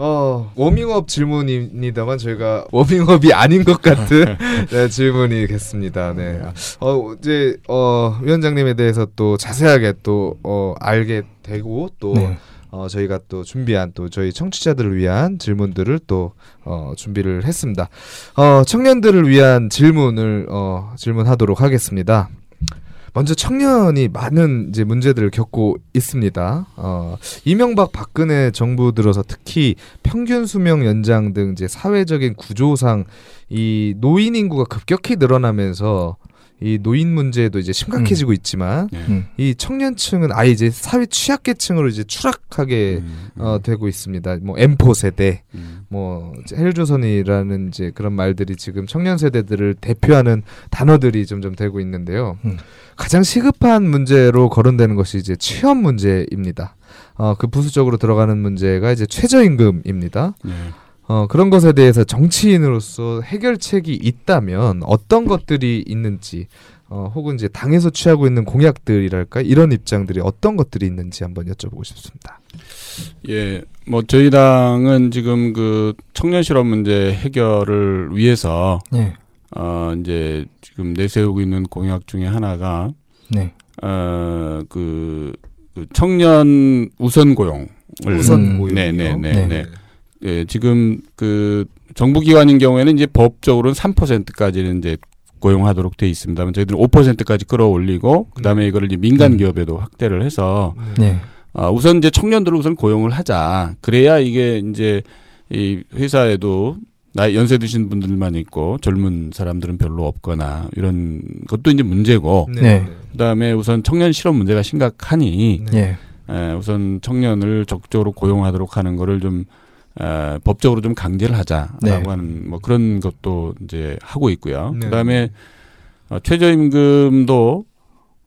어, 워밍업 질문입니다만 저희가 워밍업이 아닌 것 같은 네, 질문이겠습니다. 네. 어, 이제 어, 위원장님에 대해서 또 자세하게 또 어, 알게 되고 또
네.
어, 저희가 또 준비한 또 저희 청취자들을 위한 질문들을 또 어, 준비를 했습니다. 어, 청년들을 위한 질문을 어, 질문하도록 하겠습니다. 먼저 청년이 많은 이제 문제들을 겪고 있습니다. 어, 이명박 박근혜 정부 들어서 특히 평균 수명 연장 등 이제 사회적인 구조상 이 노인 인구가 급격히 늘어나면서 이 노인 문제도 이제 심각해지고 있지만
네.
음.
이 청년층은 아예 이제 사회 취약계층으로 이제 추락하게
음,
어, 되고 있습니다. 뭐 M4 세대,
음.
뭐 헬조선이라는 이제 그런 말들이 지금 청년 세대들을 대표하는 단어들이 점점 되고 있는데요.
음.
가장 시급한 문제로 거론되는 것이 이제 취업 문제입니다. 어, 그 부수적으로 들어가는 문제가 이제 최저임금입니다.
네.
어, 그런 것에 대해서 정치인으로서 해결책이 있다면 어떤 것들이 있는지, 어, 혹은 이제 당에서 취하고 있는 공약들이랄까 이런 입장들이 어떤 것들이 있는지 한번 여쭤보고 싶습니다.
예, 뭐 저희 당은 지금 그 청년 실업 문제 해결을 위해서
네.
어 이제 지금 내세우고 있는 공약 중에 하나가
네.
어 그 그 청년 우선 고용을
우선
음.
고용이요.
네, 네, 네,
네.
네. 예, 지금 그 정부 기관인 경우에는 이제 법적으로는 3%까지는 이제 고용하도록 돼 있습니다만 저희들은 5%까지 끌어올리고 그다음에 이거를 이제 민간
음.
기업에도 확대를 해서
네.
아, 우선 이제 청년들을 우선 고용을 하자. 그래야 이게 이제 이 회사에도 나이 연세 드신 분들만 있고 젊은 사람들은 별로 없거나 이런 것도 이제 문제고
네.
그다음에 우선 청년 실업 문제가 심각하니
네.
예.
에, 우선 청년을 적극적으로 고용하도록 하는 거를 좀 에, 법적으로 좀 강제를 하자라고
네.
하는 뭐 그런 것도 이제 하고 있고요.
네.
그다음에 어, 최저임금도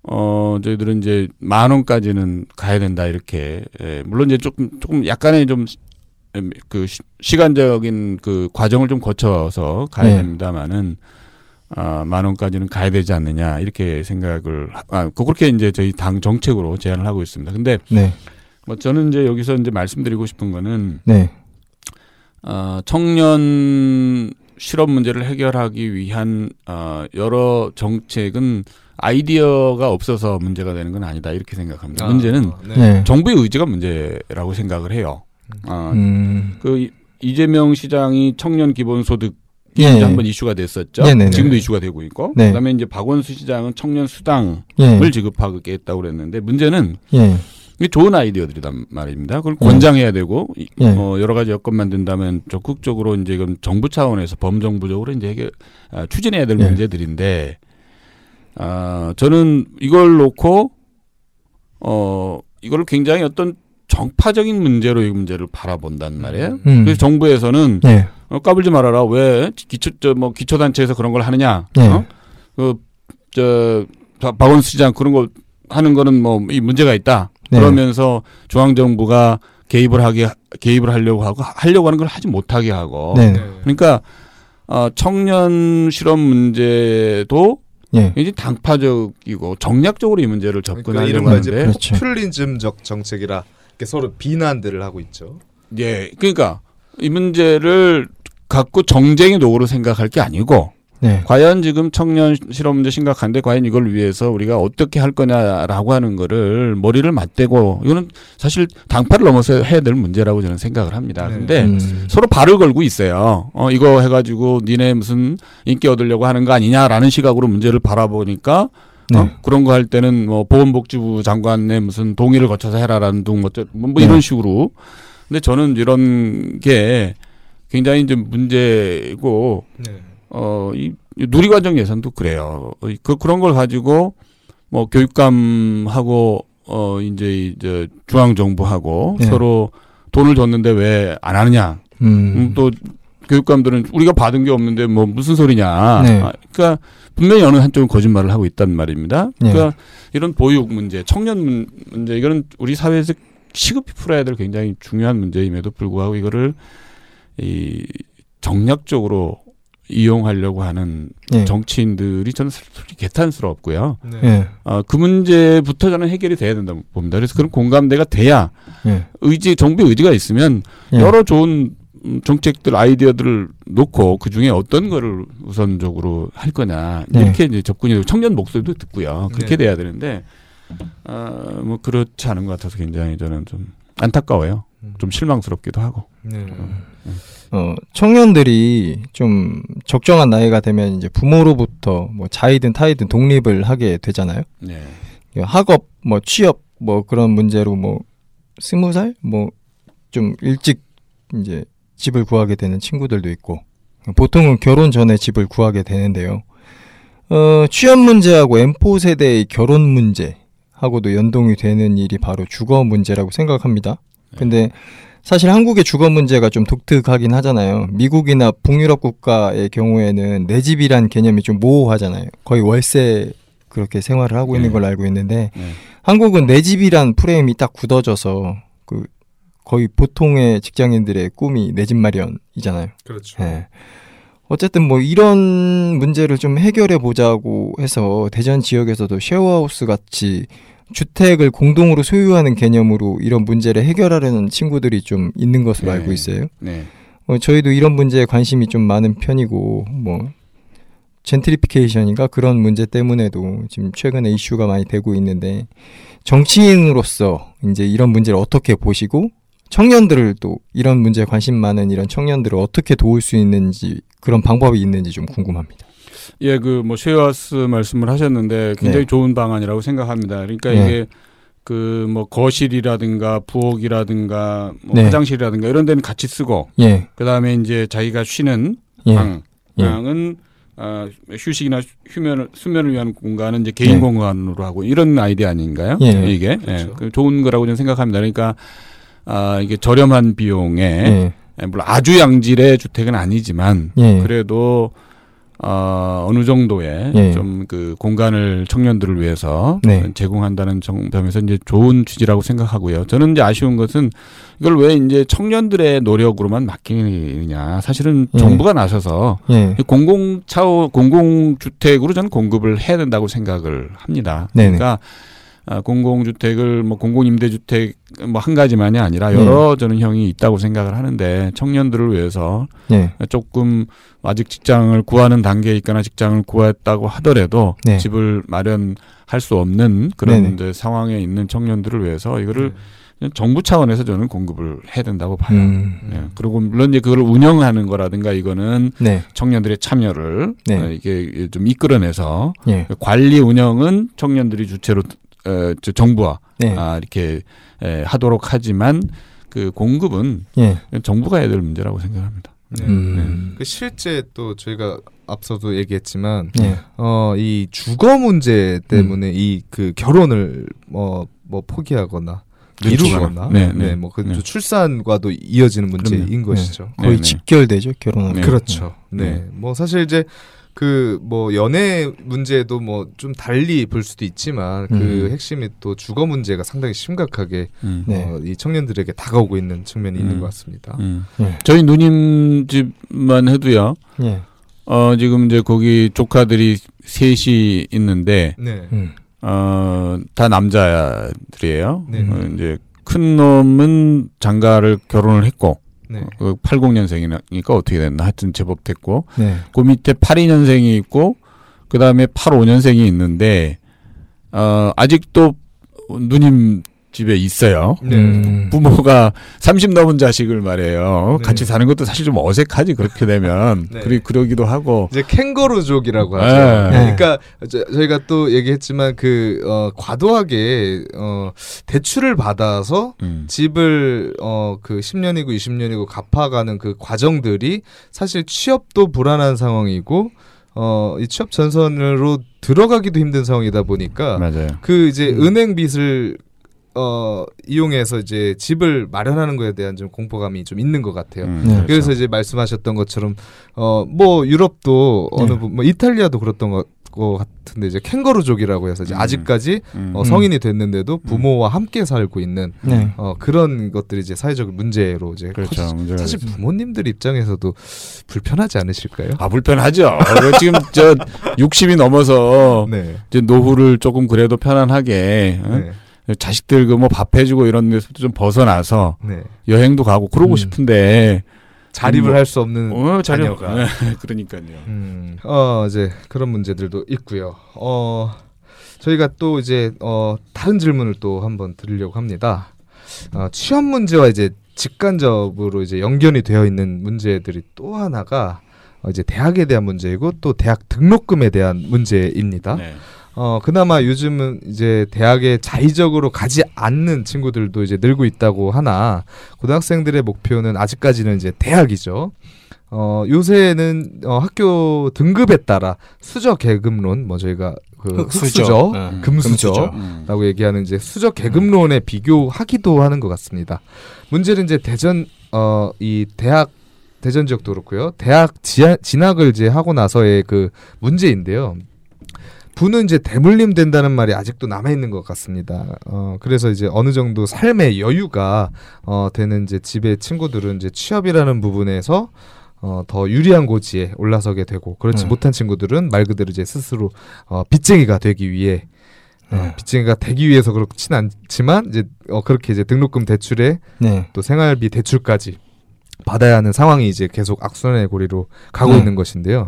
어 저희들은 이제 만 원까지는 가야 된다 이렇게 에, 물론 이제 조금 조금 약간의 좀 그 시간적인 그 과정을 좀 거쳐서 가야
네.
됩니다만은 아, 만 원까지는 가야 되지 않느냐 이렇게 생각을 하- 아, 그- 그렇게 이제 저희 당 정책으로 제안을 하고 있습니다. 근데
네.
뭐 저는 이제 여기서 이제 말씀드리고 싶은 거는
네.
어, 청년 실업 문제를 해결하기 위한 어, 여러 정책은 아이디어가 없어서 문제가 되는 건 아니다 이렇게 생각합니다. 문제는
네.
네.
정부의 의지가 문제라고 생각을 해요. 어,
음.
그 이- 이재명 시장이 청년 기본소득
예.
이제 한번 이슈가 됐었죠.
네네네.
지금도 이슈가 되고 있고.
네.
그다음에 이제 박원순 시장은 청년 수당을
예.
지급하겠다고 그랬는데 문제는
예.
이게 좋은 아이디어들이란 말입니다. 그걸
예.
권장해야 되고 이-
예.
어, 여러 가지 여건만 된다면 적극적으로 이제 이건 정부 차원에서 범정부적으로 이제 해결, 아, 추진해야 될
예.
문제들인데 아, 저는 이걸 놓고 어 이걸 굉장히 어떤 정파적인 문제로 이 문제를 바라본단 말이에요.
음.
그래서 정부에서는
예.
어, 까불지 말아라. 왜 기초 저뭐 기초 단체에서 그런 걸 하느냐?
예.
어? 그저 박원순 시장 그런 거 하는 거는 뭐 이 문제가 있다.
네.
그러면서 중앙 정부가 개입을 하게 개입을 하려고 하고 하려고 하는 걸 하지 못하게 하고.
네.
그러니까 어 청년 실업 문제도
예.
굉장히 당파적이고 정략적으로 이 문제를
그러니까
접근하려고
이제
하는데
그렇죠.
포퓰리즘적 정책이라 이렇게 서로 비난들을 하고 있죠.
예 그러니까 이 문제를 갖고 정쟁의 도구로 생각할 게 아니고
네.
과연 지금 청년 실업 문제 심각한데 과연 이걸 위해서 우리가 어떻게 할 거냐라고 하는 거를 머리를 맞대고 이거는 사실 당파를 넘어서 해야 될 문제라고 저는 생각을 합니다.
네.
근데
음.
서로 발을 걸고 있어요. 어 이거 해 가지고 니네 무슨 인기 얻으려고 하는 거 아니냐라는 시각으로 문제를 바라보니까
네.
어? 그런 거 할 때는 뭐 보건복지부 장관의 무슨 동의를 거쳐서 해라라는 둥 뭐, 저- 뭐 이런
네.
식으로. 근데 저는 이런 게 굉장히 이제 문제고
네.
어, 이, 이 누리과정 예산도 그래요. 그, 그런 걸 가지고 뭐 교육감하고 어, 이제 이제 중앙정부하고
네.
서로 돈을 줬는데 왜 안 하느냐.
음.
음, 또 교육감들은 우리가 받은 게 없는데 뭐 무슨 소리냐.
네.
아, 그러니까 분명히 어느 한쪽은 거짓말을 하고 있단 말입니다.
네.
그러니까 이런 보육 문제, 청년 문- 문제 이거는 우리 사회에서 시급히 풀어야 될 굉장히 중요한 문제임에도 불구하고 이거를 이 정략적으로 이용하려고 하는
예.
정치인들이 저는 솔직히 개탄스럽고요.
네.
예.
아, 그 문제부터 저는 해결이 돼야 된다고 봅니다. 그래서 그런 공감대가 돼야
예.
의지, 정부의 의지가 있으면
예.
여러 좋은 음, 정책들, 아이디어들을 놓고 그 중에 어떤 거를 우선적으로 할 거냐.
네.
이렇게 이제 접근이 되고 청년 목소리도 듣고요. 그렇게
네.
돼야 되는데, 아, 뭐 그렇지 않은 것 같아서 굉장히 저는 좀 안타까워요.
음.
좀 실망스럽기도 하고.
네.
어, 청년들이 좀 적정한 나이가 되면 이제 부모로부터 뭐 자이든 타이든 독립을 하게 되잖아요.
네.
학업, 뭐 취업, 뭐 그런 문제로 뭐 스무 살, 뭐 좀 일찍 이제 집을 구하게 되는 친구들도 있고 보통은 결혼 전에 집을 구하게 되는데요. 어, 취업 문제하고 M4 세대의 결혼 문제하고도 연동이 되는 일이 바로 주거 문제라고 생각합니다. 근데 사실 한국의 주거 문제가 좀 독특하긴 하잖아요. 미국이나 북유럽 국가의 경우에는 내 집이란 개념이 좀 모호하잖아요. 거의 월세 그렇게 생활을 하고 있는
네.
걸로 알고 있는데
네.
한국은 내 집이란 프레임이 딱 굳어져서 그 거의 보통의 직장인들의 꿈이 내 집 마련이잖아요.
그렇죠.
예. 어쨌든 뭐 이런 문제를 좀 해결해 보자고 해서 대전 지역에서도 쉐어하우스 같이 주택을 공동으로 소유하는 개념으로 이런 문제를 해결하려는 친구들이 좀 있는 것으로
네.
알고 있어요.
네.
어, 저희도 이런 문제에 관심이 좀 많은 편이고 뭐 젠트리피케이션인가 그런 문제 때문에도 지금 최근에 이슈가 많이 되고 있는데 정치인으로서 이제 이런 문제를 어떻게 보시고 청년들을 또 이런 문제에 관심 많은 이런 청년들을 어떻게 도울 수 있는지 그런 방법이 있는지 좀 궁금합니다.
예, 그 뭐 쉐어하우스 말씀을 하셨는데 굉장히
네.
좋은 방안이라고 생각합니다. 그러니까
네.
이게 그 뭐 거실이라든가 부엌이라든가 뭐
네.
화장실이라든가 이런 데는 같이 쓰고
예,
그다음에 이제 자기가 쉬는
예.
방,
예.
방은 어, 휴식이나 휴면을 수면을 위한 공간은 이제 개인
예.
공간으로 하고 이런 아이디어 아닌가요?
예.
이게
그렇죠.
예. 그 좋은 거라고 저는 생각합니다. 그러니까 아 이게 저렴한 비용에
예.
예, 물론 아주 양질의 주택은 아니지만
예.
그래도 어, 어느 정도의
예.
좀그 공간을 청년들을 위해서
네.
제공한다는 점에서 이제 좋은 취지라고 생각하고요. 저는 이제 아쉬운 것은 이걸 왜 이제 청년들의 노력으로만 맡기느냐. 사실은
예.
정부가 나서서
예.
공공차원 공공주택으로 저는 공급을 해야 된다고 생각을 합니다.
네네.
그러니까 아, 공공주택을 뭐 공공임대주택 뭐 한 가지만이 아니라 여러 저는 형이 있다고 생각을 하는데 청년들을 위해서
예.
조금 아직 직장을 구하는 단계에 있거나 직장을 구했다고 하더라도
네.
집을 마련할 수 없는 그런
네네.
이제 상황에 있는 청년들을 위해서 이거를
네.
정부 차원에서 저는 공급을 해야 된다고 봐요.
음.
네. 그리고 물론 이제 그걸 운영하는 거라든가 이거는
네.
청년들의 참여를
네.
어, 이게 좀 이끌어내서
예.
관리 운영은 청년들이 주체로 어, 저 정부와
네.
아, 이렇게 에, 하도록 하지만 그 공급은
예.
정부가 해야 될 문제라고 생각합니다.
네.
음.
그 실제 또 저희가 앞서도 얘기했지만
예.
어이 주거 문제 때문에
음.
이그 결혼을 뭐뭐 포기하거나 미루거나
네, 네.
네, 뭐그
네.
출산과도 이어지는 문제인
그럼요.
것이죠.
네,
거의
네.
직결되죠.
네.
그렇죠. 네.
네.
뭐 사실 이제 그 뭐 연애 문제도 뭐 좀 달리 볼 수도 있지만 그
음.
핵심이 또 주거 문제가 상당히 심각하게
음.
네.
어, 이 청년들에게 다가오고 있는 측면이 있는
음.
것 같습니다.
음.
예.
저희 누님 집만 해도요.
예.
어 지금 이제 거기 조카들이 셋이 있는데
네.
음.
어다 남자들이에요.
네.
어, 이제 큰 놈은 장가를 결혼을 했고
네.
그 80년생이니까 어떻게 됐나 하여튼 제법 됐고
네.
그 밑에 82년생이 있고 그 다음에 85년생이 있는데 어 아직도 누님 집에 있어요.
네.
음.
부모가 30 넘은 자식을 말해요.
네.
같이 사는 것도 사실 좀 어색하지 그렇게 되면
네.
그리 그러기도 하고.
이제 캥거루족이라고 하죠.
네.
그러니까 저, 저희가 또 얘기했지만 그 어, 과도하게 어, 대출을 받아서
음.
집을 어, 그 10년이고 20년이고 갚아가는 그 과정들이 사실 취업도 불안한 상황이고 어, 이 취업 전선으로 들어가기도 힘든 상황이다 보니까
맞아요.
그 이제
음.
은행 빚을 어, 이용해서 이제 집을 마련하는 거에 대한 좀 공포감이 좀 있는 것 같아요.
음,
네.
그렇죠.
그래서 이제 말씀하셨던 것처럼 어 뭐 유럽도 어느
네.
부, 뭐 이탈리아도 그랬던 것, 것 같은데 이제 캥거루족이라고 해서 이제
음.
아직까지
음.
어, 성인이 됐는데도 부모와 함께 살고 있는
네.
어 그런 것들이 이제 사회적 문제로 이제
그렇죠.
커지-
문제가
사실. 부모님들 입장에서도 불편하지 않으실까요?
아 불편하죠. 그 지금 저 60이 넘어서
네.
이제 노후를 조금 그래도 편안하게 어?
네.
자식들 그 뭐 밥 해주고 이런 데서도 좀 벗어나서
네.
여행도 가고 그러고
음.
싶은데
자립을
뭐-
할수 없는
어 자녀
자녀가.
네, 그러니까요.
음, 어, 이제 그런 문제들도 있고요. 어, 저희가 또 이제 어, 다른 질문을 또 한번 드리려고 합니다. 어, 취업 문제와 이제 직간접으로 이제 연결이 되어 있는 문제들이 또 하나가 어, 이제 대학에 대한 문제이고 또 대학 등록금에 대한 문제입니다.
네.
어, 그나마 요즘은 이제 대학에 자의적으로 가지 않는 친구들도 이제 늘고 있다고 하나 고등학생들의 목표는 아직까지는 이제 대학이죠. 어, 요새는 어, 학교 등급에 따라 수저 계급론 뭐 저희가 그
흑수저.
흑수저,
네.
금수저,
금수저.
음.
라고 얘기하는 이제 수저 계급론에 비교하기도 하는 것 같습니다. 문제는 이제 대전 어 이 대학 대전 지역도 그렇고요. 대학 지하, 진학을 이제 하고 나서의 그 문제인데요. 부는 이제 대물림 된다는 말이 아직도 남아 있는 것 같습니다. 어 그래서 이제 어느 정도 삶의 여유가 어 되는 이제 집의 친구들은 이제 취업이라는 부분에서 어, 더 유리한 고지에 올라서게 되고 그렇지
음.
못한 친구들은 말 그대로 이제 스스로 어, 빚쟁이가 되기 위해 어,
네.
빚쟁이가 되기 위해서 그렇진 않지만 이제 어, 그렇게 이제 등록금 대출에
네.
또 생활비 대출까지 받아야 하는 상황이 이제 계속 악순환의 고리로 가고
네.
있는 것인데요.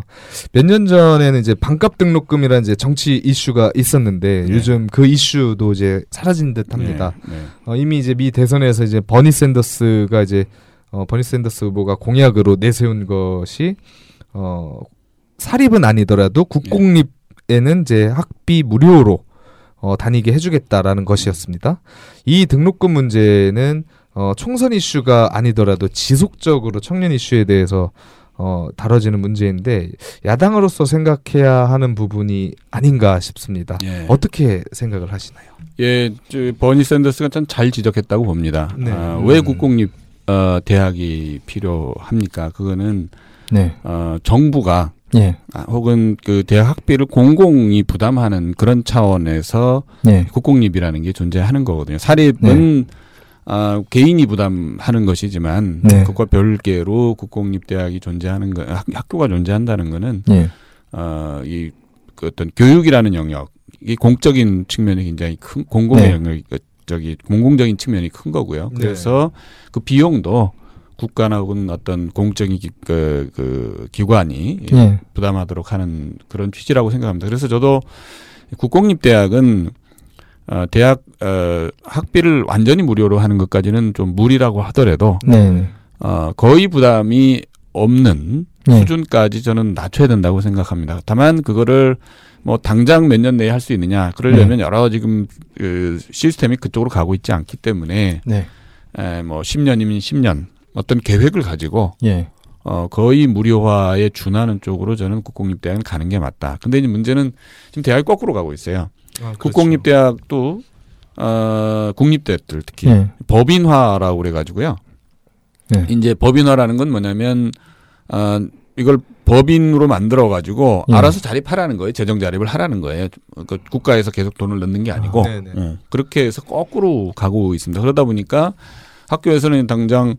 몇 년 전에는 이제 반값 등록금이라는 이제 정치 이슈가 있었는데
네.
요즘 그 이슈도 이제 사라진 듯 합니다.
네, 네.
어, 이미 이제 미 대선에서 이제 버니 샌더스가 이제 어, 버니 샌더스 후보가 공약으로 내세운 것이 어, 사립은 아니더라도 국공립에는 이제 학비 무료로 어, 다니게 해주겠다라는 것이었습니다. 이 등록금 문제는 어, 총선 이슈가 아니더라도 지속적으로 청년 이슈에 대해서 어, 다뤄지는 문제인데 야당으로서 생각해야 하는 부분이 아닌가 싶습니다.
예.
어떻게 생각을 하시나요?
예, 저 버니 샌더스가 참 잘 지적했다고 봅니다.
네.
아,
음.
왜 국공립 어, 대학이 필요합니까? 그거는
네.
어, 정부가
예.
아, 혹은 그 대학 학비를 공공이 부담하는 그런 차원에서
네.
국공립이라는 게 존재하는 거거든요. 사립은 아, 개인이 부담하는 것이지만
네.
그것과 별개로 국공립 대학이 존재하는 거 학, 학교가 존재한다는 거는
예.
어, 이 그 어떤 교육이라는 영역, 이 공적인 측면이 굉장히 큰 공공의
네.
영역, 그 저기 공공적인 측면이 큰 거고요.
네.
그래서 그 비용도 국가나 혹은 어떤 공적인 기, 그, 그 기관이
예.
부담하도록 하는 그런 취지라고 생각합니다. 그래서 저도 국공립 대학은 어, 대학 어, 학비를 완전히 무료로 하는 것까지는 좀 무리라고 하더라도
네.
어, 거의 부담이 없는
예.
수준까지 저는 낮춰야 된다고 생각합니다. 다만 그거를 뭐 당장 몇 년 내에 할 수 있느냐 그러려면 여러 지금 그 시스템이 그쪽으로 가고 있지 않기 때문에
네.
에, 뭐 10년이면 10년 어떤 계획을 가지고
예.
어, 거의 무료화에 준하는 쪽으로 저는 국공립대학은 가는 게 맞다. 근데 이제 문제는 지금 대학이 거꾸로 가고 있어요.
아, 그렇죠.
국공립대학도 어, 국립대들 특히
예.
법인화라고 그래가지고요.
네.
이제 법인화라는 건 뭐냐면 어, 이걸 법인으로 만들어 가지고
예.
알아서 자립하라는 거예요. 재정 자립을 하라는 거예요. 그 국가에서 계속 돈을 넣는 게 아니고
아.
어, 그렇게 해서 거꾸로 가고 있습니다. 그러다 보니까 학교에서는 당장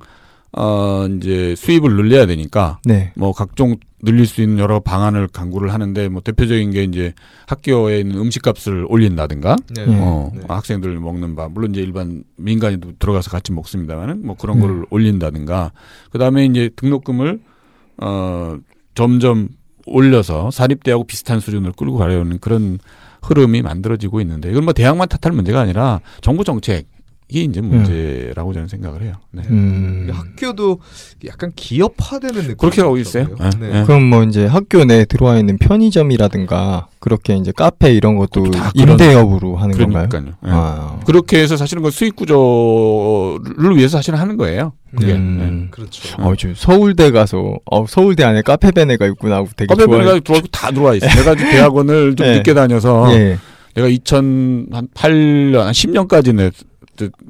어 이제 수입을 늘려야 되니까
네.
뭐 각종 늘릴 수 있는 여러 방안을 강구를 하는데 뭐 대표적인 게 이제 학교에 있는 음식값을 올린다든가
네.
예.
어,
네.
학생들 먹는 밥 물론 이제 일반 민간인도 들어가서 같이 먹습니다만은 뭐 그런
네.
거를 올린다든가 그다음에 이제 등록금을 어 점점 올려서 사립대하고 비슷한 수준을 끌고 가려는 그런 흐름이 만들어지고 있는데 이건 뭐 대학만 탓할 문제가 아니라 정부 정책 이 이제 문제라고 저는 생각을 해요. 네.
음.
학교도 약간 기업화되는 느낌.
그렇게 하고 있어요. 네. 네.
그럼 뭐 이제 학교 내에 들어와 있는 편의점이라든가 그렇게 이제 카페 이런 것도 임대업으로 하는 건가요?
그러니까요. 예.
아.
그렇게 해서 사실은 그 수익 구조를 위해서 사실은 하는 거예요. 그게. 네.
음.
그렇죠.
어, 저 서울대 가서 어, 서울대 안에 카페 베네가 있구나 하고 되게
카페 베네가
좋아해.
들어와 다 들어와 있어. 내가 지금 대학원을 좀
네.
늦게 다녀서
예.
내가 2008년 한 10년까지는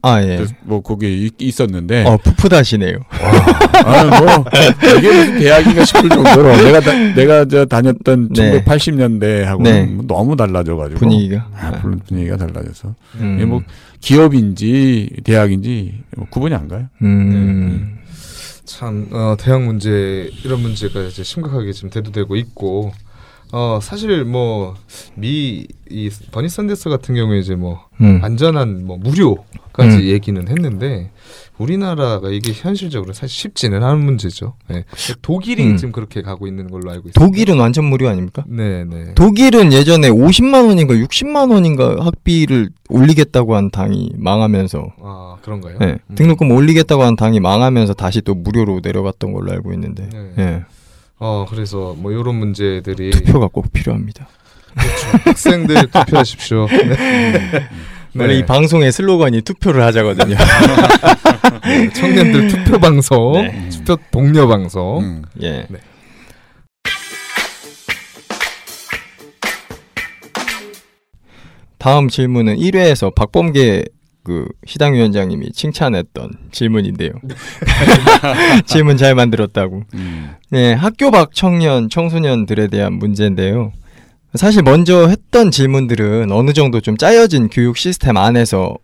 아 예.
뭐 거기 있- 있었는데
어 풋풋하시네요.
아, 뭐 이게 무슨 대학인가 싶을 정도로 내가 다, 내가 저 다녔던
네.
1980년대하고는
네.
너무 달라져가지고
분위기가.
아, 물론 분위기가 달라져서
음.
이게 뭐 기업인지 대학인지 뭐 구분이 안 가요.
음.
참 어, 대학 문제 이런 문제가 이제 심각하게 지금 대두되고 있고 어 사실 뭐 미 이 버니 샌더스 같은 경우에 이제 뭐
음.
안전한 뭐 무료까지
음.
얘기는 했는데 우리나라가 이게 현실적으로 사실 쉽지는 않은 문제죠. 네. 독일이
음.
지금 그렇게 가고 있는 걸로 알고 있습니다.
독일은 완전 무료 아닙니까?
네, 네.
독일은 예전에 50만 원인가 60만 원인가 학비를 올리겠다고 한 당이 망하면서
아 그런가요?
네,
음.
등록금 올리겠다고 한 당이 망하면서 다시 또 무료로 내려갔던 걸로 알고 있는데
네.
예,
어 그래서 뭐 이런 문제들이
투표가 꼭 필요합니다.
그렇죠. 학생들 투표하십시오. 네.
원래 이 방송의 슬로건이 투표를 하자거든요.
네, 청년들 투표 방송,
네.
투표 독려 방송.
음.
예.
네.
다음 질문은 1회에서 박범계 그 시당 위원장님이 칭찬했던 질문인데요. 질문 잘 만들었다고.
음.
네, 학교 밖 청년, 청소년들에 대한 문제인데요. 사실 먼저 했던 질문들은 어느 정도 좀 짜여진 교육 시스템 안에서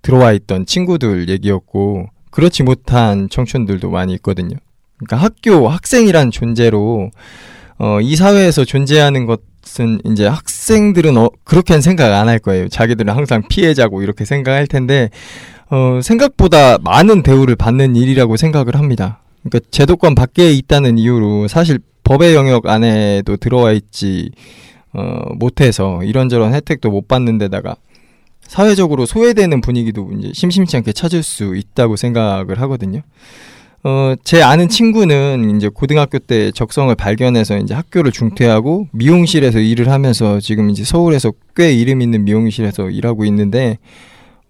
들어와 있던 친구들 얘기였고, 그렇지 못한 청춘들도 많이 있거든요. 그러니까 학교, 학생이란 존재로, 어, 이 사회에서 존재하는 것 은 이제 학생들은 어, 그렇게는 생각 안 할 거예요. 자기들은 항상 피해자고 이렇게 생각할 텐데, 어, 생각보다 많은 대우를 받는 일이라고 생각을 합니다. 그러니까 제도권 밖에 있다는 이유로 사실 법의 영역 안에도 들어와 있지 어, 못해서 이런저런 혜택도 못 받는 데다가 사회적으로 소외되는 분위기도 이제 심심치 않게 찾을 수 있다고 생각을 하거든요. 어, 제 아는 친구는 이제 고등학교 때 적성을 발견해서 이제 학교를 중퇴하고 미용실에서 일을 하면서 지금 이제 서울에서 꽤 이름 있는 미용실에서 일하고 있는데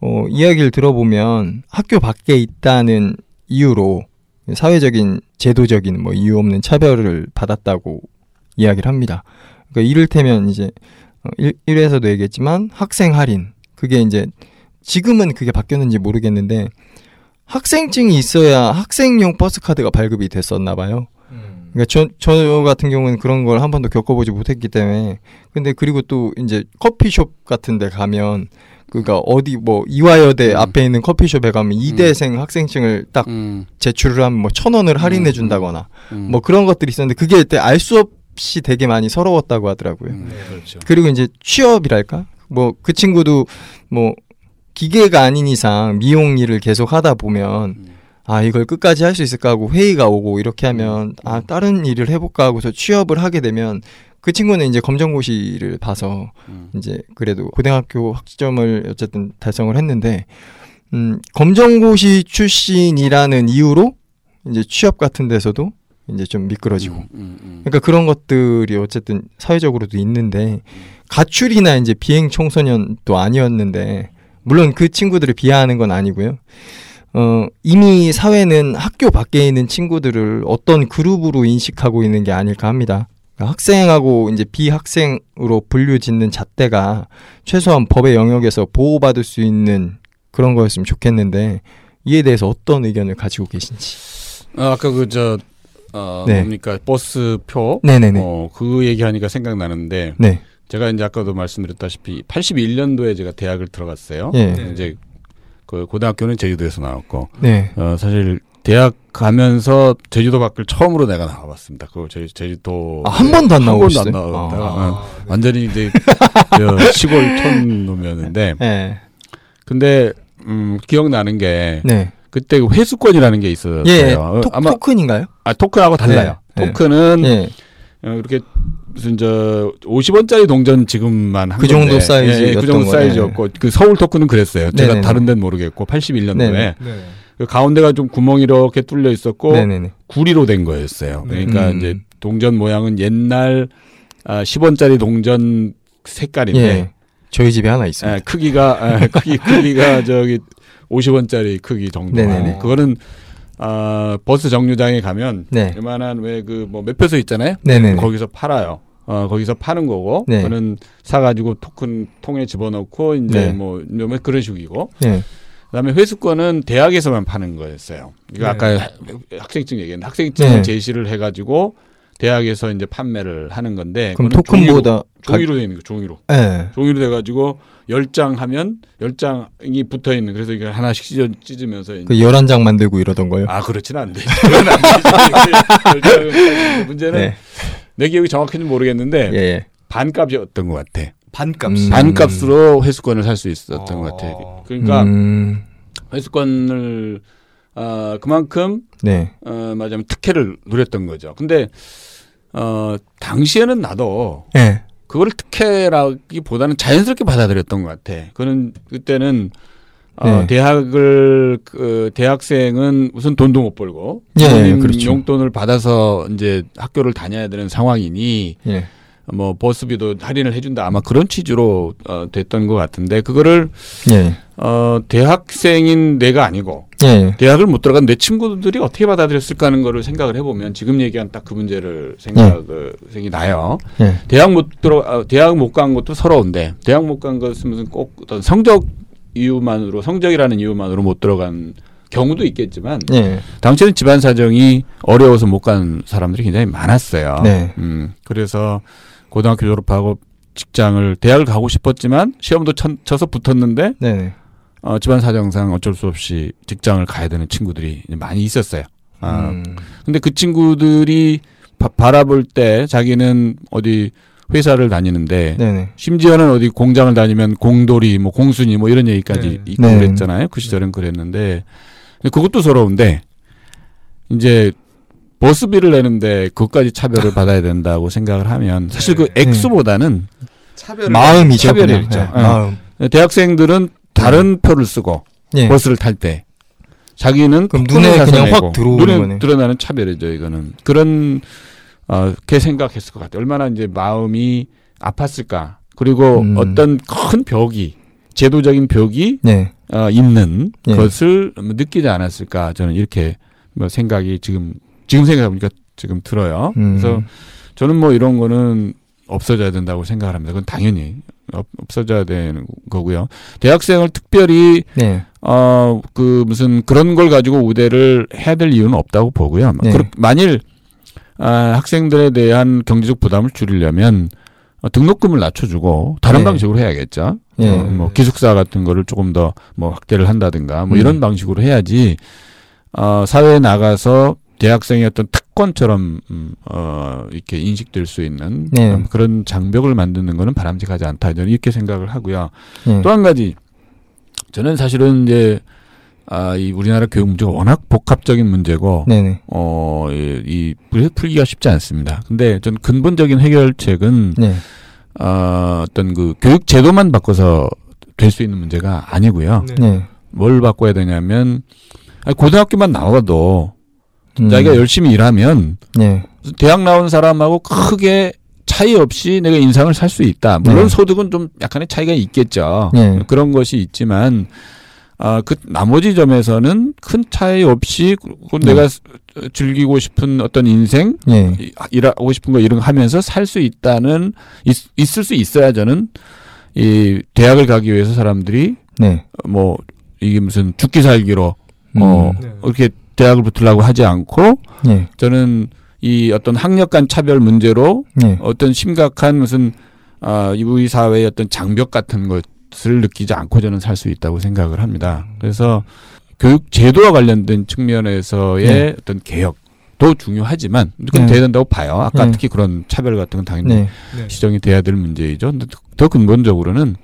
어, 이야기를 들어보면 학교 밖에 있다는 이유로 사회적인 제도적인 뭐 이유 없는 차별을 받았다고 이야기를 합니다. 그러니까 이를테면 이제 어, 일, 1회에서도 얘기했지만 학생 할인 그게 이제 지금은 그게 바뀌었는지 모르겠는데 학생증이 있어야 학생용 버스 카드가 발급이 됐었나 봐요. 그러니까 저, 저 같은 경우는 그런 걸 한 번도 겪어보지 못했기 때문에 근데 그리고 또 이제 커피숍 같은 데 가면 그니까 어디 뭐 이화여대
음.
앞에 있는 커피숍에 가면 이대생 학생증을 딱
음,
제출을 하면 뭐 천 원을 할인해
음,
준다거나
음.
뭐 그런 것들이 있었는데 그게 그때 알 수 없이 되게 많이 서러웠다고 하더라고요.
음, 그렇죠.
그리고 이제 취업이랄까? 뭐 그 친구도 뭐 기계가 아닌 이상 미용 일을 계속 하다 보면
음.
아 이걸 끝까지 할 수 있을까 하고 회의가 오고 이렇게 하면 아 다른 일을 해볼까 하고서 취업을 하게 되면 그 친구는 이제 검정고시를 봐서
음.
이제 그래도 고등학교 학점을 어쨌든 달성을 했는데 음 검정고시 출신이라는 이유로 이제 취업 같은 데서도 이제 좀 미끄러지고
음, 음, 음.
그러니까 그런 것들이 어쨌든 사회적으로도 있는데 가출이나 이제 비행 청소년도 아니었는데 물론 그 친구들을 비하하는 건 아니고요. 어, 이미 사회는 학교 밖에 있는 친구들을 어떤 그룹으로 인식하고 있는 게 아닐까 합니다. 그러니까 학생하고 이제 비학생으로 분류 짓는 잣대가 최소한 법의 영역에서 보호받을 수 있는 그런 거였으면 좋겠는데 이에 대해서 어떤 의견을 가지고 계신지.
아, 아까 그저 어,
네.
뭡니까 버스표
네네네.
어, 그 얘기하니까 생각나는데
네.
제가 이제 아까도 말씀드렸다시피 81년도에 제가 대학을 들어갔어요.
예.
네.
이제 그 고등학교는 제주도에서 나왔고
네.
어, 사실 대학 가면서 제주도 밖을 처음으로 내가 나와봤습니다. 그 제, 제주도
아, 한 번도
안한 번도 안
나오셨어요?
나왔다가
아.
어, 완전히 이제 저 시골 촌 놈이었는데
네.
근데 음, 기억나는 게
네.
그때 그 회수권이라는 게 있었어요.
예.
어,
토,
아마
토큰인가요?
아, 토큰하고 달라요. 토큰은
예.
어, 이렇게 무슨 저 50원짜리 동전 지금만
한그 정도
건데,
사이즈였던
예, 그 정도
거네.
사이즈였고 그 서울 토큰은 그랬어요. 제가
네네네.
다른 데는 모르겠고 81년도에
네네.
네.
그 가운데가 좀 구멍이 이렇게 뚫려 있었고
네네네.
구리로 된 거였어요.
네.
그러니까
음.
이제 동전 모양은 옛날 아, 10원짜리 동전 색깔인데
예. 저희 집에 하나 있습니다.
예, 크기가 예, 크기 크기가 저기 50원짜리 크기 정도.
네네네.
그거는 아, 버스 정류장에 가면
네.
요만한 왜 그 뭐 매표소 있잖아요.
네네네.
거기서 팔아요. 어, 거기서 파는 거고,
네.
그거는 사가지고 토큰 통에 집어넣고, 이제
네.
뭐, 뭐 그런 식이고,
예.
그다음에 회수권은 대학에서만 파는 거였어요. 이거
네.
아까 하- 학생증 얘기했는데, 학생증
네.
제시를 해가지고, 대학에서 이제 판매를 하는 건데,
그럼 토큰보다
종이로, 있는 거, 종이로.
예.
종이로 돼 가지고, 열 장 하면, 열 장이 붙어 있는, 그래서 이거 하나씩 찢어, 찢으면서,
그 11장 만들고 이러던 거요.
아, 그렇지는 장은 문제는,
네.
내 기억이 정확히는 모르겠는데,
예. 예.
반값이었던 것 같아.
반값.
음.
반값으로 회수권을 살 수 있었던
어.
것 같아. 그러니까
음.
회수권을 어, 그만큼
네.
어, 말하자면 특혜를 누렸던 거죠. 근데 어, 당시에는 나도
예.
그걸 특혜라기보다는 자연스럽게 받아들였던 것 같아. 그는 그때는 어,
네.
대학을 그 대학생은 우선 돈도 못 벌고
예,
부모님
그렇죠.
용돈을 받아서 이제 학교를 다녀야 되는 상황이니
예.
뭐 버스비도 할인을 해준다 아마 그런 취지로 어, 됐던 것 같은데 그거를
예.
어, 대학생인 내가 아니고
예.
대학을 못 들어간 내 친구들이 어떻게 받아들였을까 하는 거를 생각을 해보면 지금 얘기한 딱 그 문제를 생각이 나요.
예.
대학 못 들어 아, 대학 못 간 것도 서러운데 대학 못 간 것은 무슨 꼭 어떤 성적 이유만으로 성적이라는 이유만으로 못 들어간 경우도 있겠지만
예.
당시에는 집안 사정이 어려워서 못 간 사람들이 굉장히 많았어요.
네.
음, 그래서 고등학교 졸업하고 직장을 대학을 가고 싶었지만 시험도 천, 쳐서 붙었는데
네.
어, 집안 사정상 어쩔 수 없이 직장을 가야 되는 친구들이 많이 있었어요. 아,
음.
근데 그 친구들이 바, 바라볼 때 자기는 어디 회사를 다니는데
네네.
심지어는 어디 공장을 다니면 공돌이 뭐 공순이 뭐 이런 얘기까지
네.
있고
네.
그랬잖아요. 그 시절은 그랬는데 그것도 서러운데 이제 버스비를 내는데 그것까지 차별을 받아야 된다고 생각을 하면 사실 그
네.
액수보다는
차별.
마음이죠.
차별이
그냥.
있죠.
예.
예.
마음.
대학생들은 다른 표를 쓰고
예.
버스를 탈 때 자기는
눈에 그냥 확 들어오는
눈에
거네.
드러나는 차별이죠 이거는 그런 어 게 생각했을 것 같아요 얼마나 이제 마음이 아팠을까 그리고
음.
어떤 큰 벽이 제도적인 벽이
네.
어, 있는
예.
것을 느끼지 않았을까 저는 이렇게 뭐 생각이 지금 지금 생각해 보니까 지금 들어요.
음.
그래서 저는 뭐 이런 거는 없어져야 된다고 생각을 합니다. 그건 당연히 없, 없어져야 되는 거고요. 대학생을 특별히
네.
어그 무슨 그런 걸 가지고 우대를 해야 될 이유는 없다고 보고요.
네.
그렇- 만일 아, 학생들에 대한 경제적 부담을 줄이려면 어, 등록금을 낮춰주고 다른
네.
방식으로 해야겠죠.
예.
어, 뭐 기숙사 같은 거를 조금 더 뭐 확대를 한다든가 뭐
음.
이런 방식으로 해야지 어, 사회에 나가서 대학생의 어떤 특권처럼 음, 어, 이렇게 인식될 수 있는
네.
음, 그런 장벽을 만드는 거는 바람직하지 않다. 저는 이렇게 생각을 하고요.
예.
또한 가지 저는 사실은 이제 아, 이 우리나라 교육 문제가 워낙 복합적인 문제고
네네.
어, 이, 이 풀- 풀기가 쉽지 않습니다. 근데 전 근본적인 해결책은
네.
어, 어떤 그 교육 제도만 바꿔서 될 수 있는 문제가 아니고요.
네.
뭘 바꿔야 되냐면 아니, 고등학교만 나와도
음.
자기가 열심히 일하면
네.
대학 나온 사람하고 크게 차이 없이 내가 인상을 살 수 있다. 물론
네.
소득은 좀 약간의 차이가 있겠죠.
네.
그런 것이 있지만 아, 그 나머지 점에서는 큰 차이 없이 그
네.
내가 즐기고 싶은 어떤 인생
예.
이- 일하고 싶은 거 이런 거 하면서 살 수 있다는 있, 있을 수 있어야 저는 이 대학을 가기 위해서 사람들이
네.
뭐 이게 무슨 죽기 살기로
음.
어
네.
이렇게 대학을 붙으려고 하지 않고
네.
저는 이 어떤 학력 간 차별 문제로
네.
어떤 심각한 무슨 아 우리 사회의 어떤 장벽 같은 것을 느끼지 않고 저는 살 수 있다고 생각을 합니다. 그래서 교육 제도와 관련된 측면에서의
네.
어떤 개혁도 중요하지만 그건
네.
돼야 된다고 봐요. 아까
네.
특히 그런 차별 같은 건 당연히
네.
네.
시정이 돼야 될 문제이죠. 근데 더 근본적으로는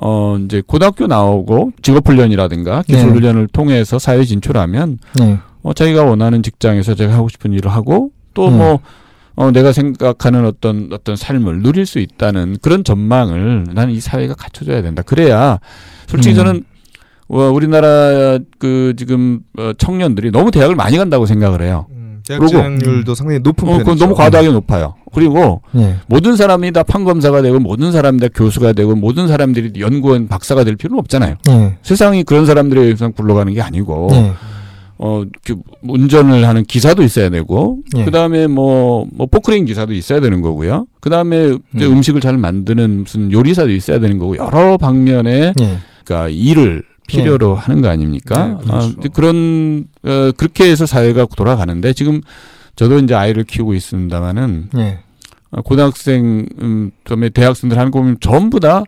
어 이제 고등학교 나오고 직업 훈련이라든가
네.
기술훈련을 통해서 사회 에 진출하면
네.
어 자기가 원하는 직장에서 자기가 하고 싶은 일을 하고 또
음.
뭐 어, 내가 생각하는 어떤 어떤 삶을 누릴 수 있다는 그런 전망을 나는 이 사회가 갖춰줘야 된다. 그래야 솔직히
음.
저는 어, 우리나라 그 지금 어, 청년들이 너무 대학을 많이 간다고 생각을 해요.
음,
그리고-
진학률도 상당히 높은
어,
편이죠.
그건 너무 과다하게 높아요. 그리고
네.
모든 사람이 다 판검사가 되고 모든 사람이 다 교수가 되고 모든 사람들이 연구원 박사가 될 필요는 없잖아요.
네.
세상이 그런 사람들에 의해서 굴러가는 게 아니고
네.
어그 운전을 하는 기사도 있어야 되고
예.
그 다음에 뭐 뭐 포크레인 기사도 있어야 되는 거고요. 그 다음에 이제
음.
음식을 잘 만드는 무슨 요리사도 있어야 되는 거고 여러 방면의
네.
그러니까 일을 필요로 하는 거 아닙니까?
네, 그렇죠.
아, 그런 어, 그렇게 해서 사회가 돌아가는데 지금 저도 이제 아이를 키우고 있습니다만은
네.
아, 고등학생, 음, 그다음에 대학생들 하는 거 보면 전부 다,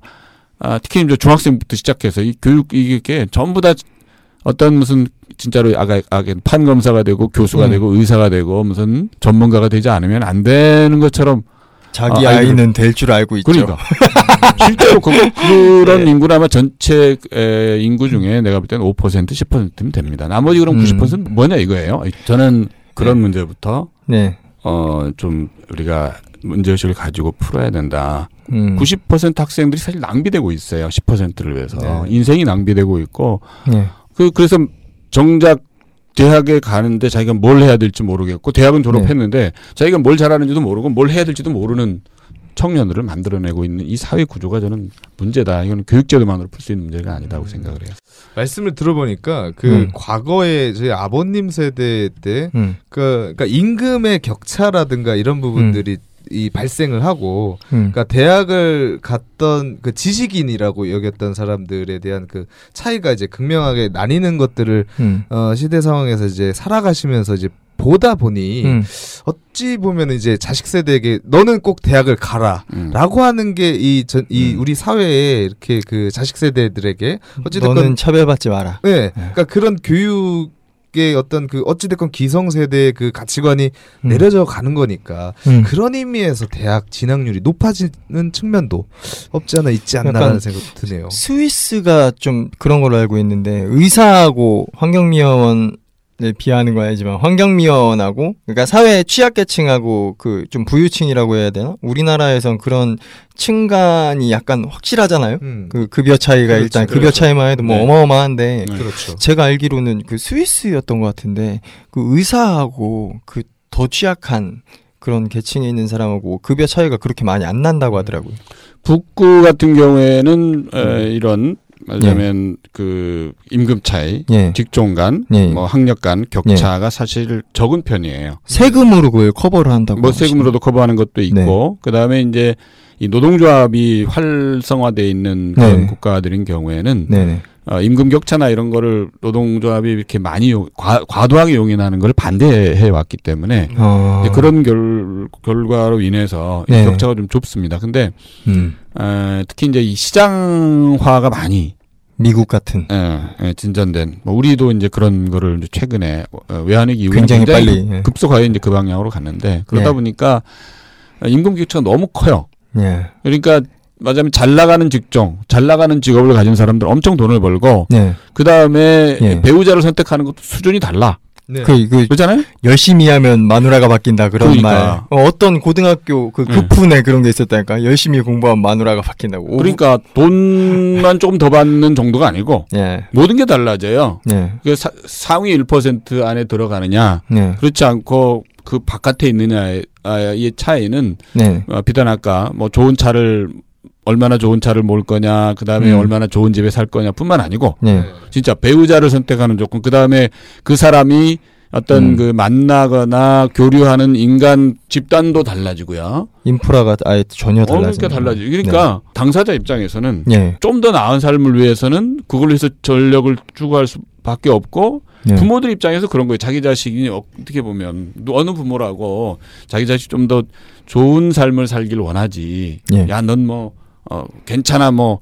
아, 특히 이제 중학생부터 시작해서 이 교육, 이게 전부 다 어떤 무슨 진짜로 아가, 아게 판검사가 되고 교수가
음.
되고 의사가 되고 무슨 전문가가 되지 않으면 안 되는 것처럼
자기
아,
이는 될 줄 알고 있죠.
그러니까 실제로 그, 그런
네.
인구는 아마 전체 에, 인구 중에 내가 볼 때는 5% 10%면 됩니다. 나머지 그럼
음.
90%는 뭐냐 이거예요. 저는 그런 문제부터
네.
어 좀 우리가 문제의식을 가지고 풀어야 된다.
음.
90% 학생들이 사실 낭비되고 있어요. 10%를 위해서.
네.
인생이 낭비되고 있고
네.
그 그래서 정작 대학에 가는데 자기가 뭘 해야 될지 모르겠고 대학은 졸업했는데 자기가 뭘 잘하는지도 모르고 뭘 해야 될지도 모르는 청년들을 만들어내고 있는 이 사회 구조가 저는 문제다. 이거는 교육제도만으로 풀 수 있는 문제가 아니다고 생각을 해요.
말씀을 들어보니까 그
음.
과거에 저희 아버님 세대 때
음.
그, 그러니까 임금의 격차라든가 이런 부분들이 이 발생을 하고
음.
그러니까 대학을 갔던 그 지식인이라고 여겼던 사람들에 대한 그 차이가 이제 극명하게 나뉘는 것들을
음.
어, 시대 상황에서 이제 살아가시면서 이제 보다 보니
음.
어찌 보면 이제 자식 세대에게 너는 꼭 대학을 가라.
음.
라고 하는 게이전이
음.
우리 사회에 이렇게 그 자식 세대들에게 어찌됐건
너는 차별받지 마라.
네, 그러니까 그런 교육 의 어떤 그 어찌됐건 기성 세대의 그 가치관이
음.
내려져 가는 거니까
음.
그런 의미에서 대학 진학률이 높아지는 측면도 없지 않아 있지 않나라는
약간
생각 드네요.
스위스가 좀 그런 걸로 알고 있는데 의사하고 환경미화원을 비하하는 건 아니지만 환경미화원하고 그러니까 사회 취약계층하고 그 좀 부유층이라고 해야 되나? 우리나라에선 그런 층간이 약간 확실하잖아요.
음,
그 급여 차이가
그렇죠,
일단 급여
그렇죠.
차이만 해도 뭐
네.
어마어마한데
네.
그렇죠.
제가 알기로는 그 스위스였던 것 같은데 그 의사하고 그 더 취약한 그런 계층에 있는 사람하고 급여 차이가 그렇게 많이 안 난다고 하더라고요.
북구 같은 경우에는 에, 이런 말하자면 그 임금 차이,
예.
직종 간,
예.
뭐 학력 간 격차가 사실 적은 편이에요.
세금으로 그걸 커버를 한다고.
뭐 세금으로도 커버하는 것도 있고 그다음에 이제 이 노동조합이 활성화돼 있는 그런
네.
국가들인 경우에는
네네.
어, 임금 격차나 이런 거를 노동조합이 이렇게 많이 용, 과, 과도하게 용인하는 걸 반대해 왔기 때문에
어.
그런 결, 결과로 인해서 이
네.
격차가 좀 좁습니다. 근데
음.
어, 특히 이제 이 시장화가 많이
미국 같은
예, 예, 진전된 뭐 우리도 이제 그런 거를 이제 최근에 어, 외환위기 이후에
굉장히 빨리. 예.
급속하게 이제 그 방향으로 갔는데 그러다
네.
보니까 임금 격차가 너무 커요.
예.
그러니까 맞아면 잘 나가는 직종, 잘 나가는 직업을 가진 사람들 엄청 돈을 벌고
네.
그 다음에
예.
배우자를 선택하는 것도 수준이 달라.
네.
그, 그
그렇잖아요?
열심히 하면 마누라가 바뀐다 그런
그러니까.
말. 어, 어떤 고등학교 그
음.
급훈에 그런 게 있었다니까. 열심히 공부하면 마누라가 바뀐다고. 오-
그러니까 돈만 조금 더 받는 정도가 아니고
예.
모든 게 달라져요.
예.
그 사, 상위 1% 안에 들어가느냐
네.
그렇지 않고 그 바깥에 있느냐의 아, 이 차이는
네.
어, 비단 아까 뭐 좋은 차를 얼마나 좋은 차를 몰 거냐 그 다음에
음.
얼마나 좋은 집에 살 거냐뿐만 아니고
네.
진짜 배우자를 선택하는 조건 그 다음에 그 사람이 어떤
음.
그 만나거나 교류하는 인간 집단도 달라지고요.
인프라가 아예 전혀
어,
달라져.
그러니까 그러니까 당사자 입장에서는
예.
좀더 나은 삶을 위해서는 그걸로 해서 전력을 추구할 수밖에 없고
예.
부모들 입장에서 그런 거예요. 자기 자식이 어떻게 보면 어느 부모라고 자기 자식 좀 더 좋은 삶을 살길 원하지.
예.
야, 넌 뭐 어, 괜찮아 뭐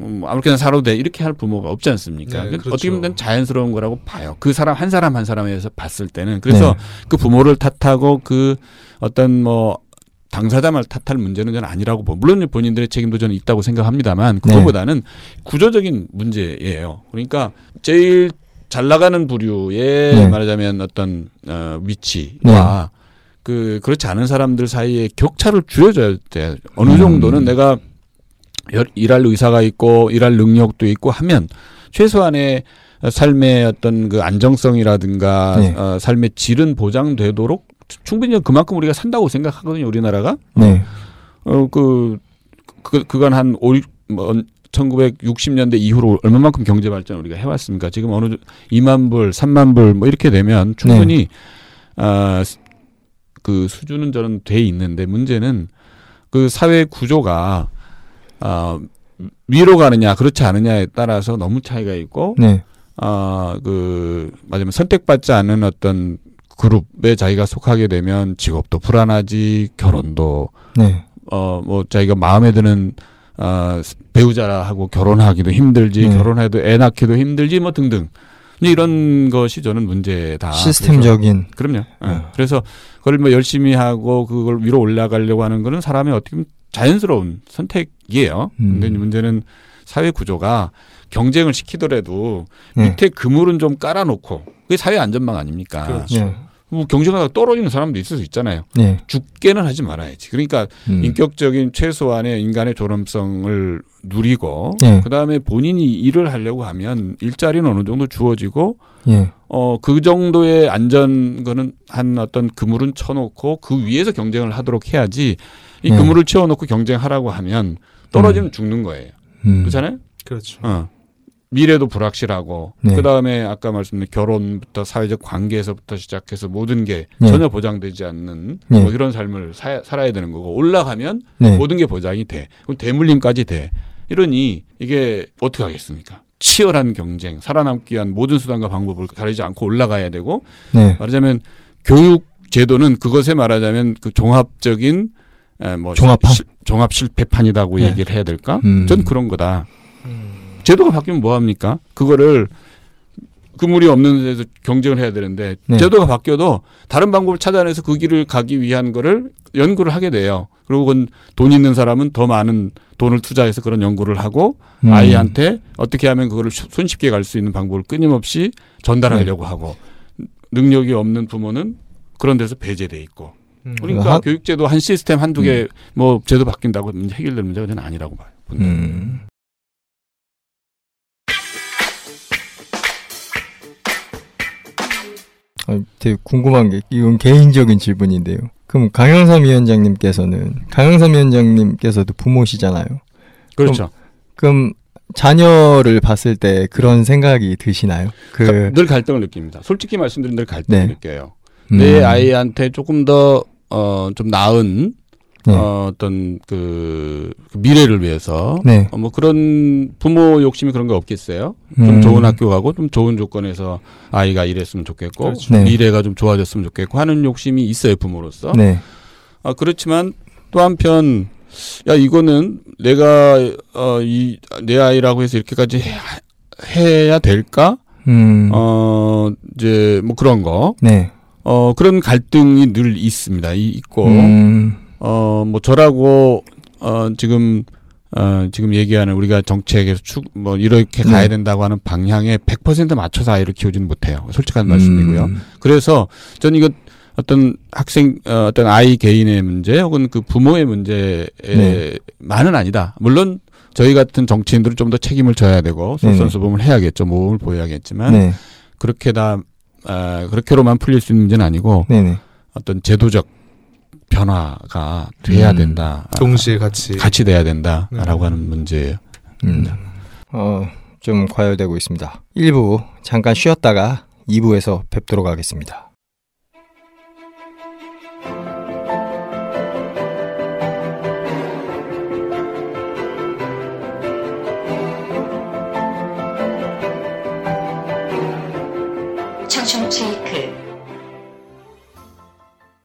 음, 아무렇게나 살아도 돼 이렇게 할 부모가 없지 않습니까?
네,
그
그렇죠.
어떻게 보면 자연스러운 거라고 봐요. 그 사람 한 사람 한 사람에 서 봤을 때는 그래서
네.
그 부모를 탓하고 그 어떤 뭐 당사자만 탓할 문제는 저는 아니라고 보. 물론 본인들의 책임도 저는 있다고 생각합니다만 그거보다는 구조적인 문제예요. 그러니까 제일 잘 나가는 부류의
네.
말하자면 어떤 어, 위치와 그 그렇지 않은 사람들 사이에 격차를 줄여줘야 돼. 어느
음.
정도는 내가 여- 일할 의사가 있고 일할 능력도 있고 하면 최소한의 삶의 어떤 그 안정성이라든가
네.
어, 삶의 질은 보장되도록 충분히 그만큼 우리가 산다고 생각하거든요 우리나라가
네.
어그 그, 그간 한 오, 뭐 1960년대 이후로 얼마만큼 경제 발전 우리가 해왔습니까? 지금 어느 2만 불, 3만 불 뭐 이렇게 되면 충분히 아그 수준은 저는 돼 있는데 문제는 그 사회 구조가 아 위로 가느냐 그렇지 않느냐에 따라서 너무 차이가 있고
네.
아그 맞으면 선택받지 않은 어떤 그룹에 자기가 속하게 되면 직업도 불안하지 결혼도
네.
어뭐 자기가 마음에 드는 어 배우자하고 결혼하기도 힘들지
네.
결혼해도 애 낳기도 힘들지 뭐 등등 이런 것이 저는 문제다.
시스템적인.
그래서, 그럼요. 예.
네.
그래서 그걸 뭐 열심히 하고 그걸 위로 올라가려고 하는 거는 사람의 어떻게 보면 자연스러운 선택이에요.
음.
근데 문제는 사회 구조가 경쟁을 시키더라도
네.
밑에 그물은 좀 깔아놓고 그게 사회 안전망 아닙니까?
그렇죠.
네.
뭐 경쟁하다가 떨어지는 사람도 있을 수 있잖아요.
네.
죽게는 하지 말아야지. 그러니까
음.
인격적인 최소한의 인간의 존엄성을 누리고
네.
그다음에 본인이 일을 하려고 하면 일자리는 어느 정도 주어지고
예.
어그 정도의 안전 거는 한 어떤 그물은 쳐놓고 그 위에서 경쟁을 하도록 해야지 이
네.
그물을 채워놓고 경쟁하라고 하면 떨어지면 죽는 거예요.
음.
그렇잖아요.
그렇죠.
어. 미래도 불확실하고
네.
그다음에 아까 말씀드린 결혼부터 사회적 관계에서부터 시작해서 모든 게
네.
전혀 보장되지 않는
네.
뭐 이런 삶을 사, 살아야 되는 거고 올라가면
네.
모든 게 보장이 돼. 그럼 대물림까지 돼. 이러니 이게 어떻게 하겠습니까? 치열한 경쟁, 살아남기 위한 모든 수단과 방법을 가리지 않고 올라가야 되고
네.
말하자면 교육 제도는 그것에 말하자면 그 종합적인 에, 뭐
종합판?
실- 종합 실패판이라고
네.
얘기를 해야 될까?
음.
전 그런 거다.
음.
제도가 바뀌면 뭐 합니까? 그거를 그물이 없는 데서 경쟁을 해야 되는데
네.
제도가 바뀌어도 다른 방법을 찾아내서 그 길을 가기 위한 거를 연구를 하게 돼요. 그리고 그건 돈 있는 사람은 더 많은 돈을 투자해서 그런 연구를 하고
음.
아이한테 어떻게 하면 그거를 쉬- 손쉽게 갈 수 있는 방법을 끊임없이 전달하려고
네.
하고 능력이 없는 부모는 그런 데서 배제돼 있고
음.
그러니까
하-
교육제도 한 시스템 한두 개 뭐 제도 바뀐다고 문제 해결될 문제가 저는 아니라고 봐요.
음. 아, 되게 궁금한 게 이건 개인적인 질문인데요. 그럼 강영삼 위원장님께서는 강영삼 위원장님께서도 부모시잖아요.
그렇죠.
그럼 자녀를 봤을 때 그런 생각이 드시나요? 그
늘 갈등을 느낍니다. 솔직히 말씀드리면 늘 갈등을
네.
느껴요.
음,
내 아이한테 조금 더 어, 좀 나은
네.
어, 어떤 그 미래를 위해서
네.
어, 뭐 그런 부모 욕심이 그런 거 없겠어요? 좀
음,
좋은 학교 가고 좀 좋은 조건에서 아이가 일했으면 좋겠고
그렇죠.
네.
미래가 좀 좋아졌으면 좋겠고 하는 욕심이 있어요 부모로서.
네.
아 그렇지만 또 한편 야 이거는 내가 어 이 내 아이라고 해서 이렇게까지 해, 해야 될까?
음.
어 이제 뭐 그런 거.
네.
어 그런 갈등이 늘 있습니다. 이, 있고
음,
어 뭐 저라고 어 지금 어 지금 얘기하는 우리가 정책에서 축 뭐 이렇게 가야
네.
된다고 하는 방향에 100% 맞춰서 아이를 키우지는 못해요. 솔직한 말씀이고요.
음,
그래서 저는 이거 어떤 학생 어, 어떤 아이 개인의 문제 혹은 그 부모의 문제에만은
네.
아니다. 물론 저희 같은 정치인들은 좀 더 책임을 져야 되고
네네.
솔선수범을 해야겠죠. 모범을 보여야겠지만
네.
그렇게 다 아, 그렇게로만 풀릴 수 있는 문제는 아니고
네네.
어떤 제도적 변화가 돼야
음.
된다.
동시에 같이
같이 돼야 된다라고
네.
하는 문제예요.
음. 어, 좀 과열되고 있습니다. 1부 잠깐 쉬었다가 2부에서 뵙도록 하겠습니다.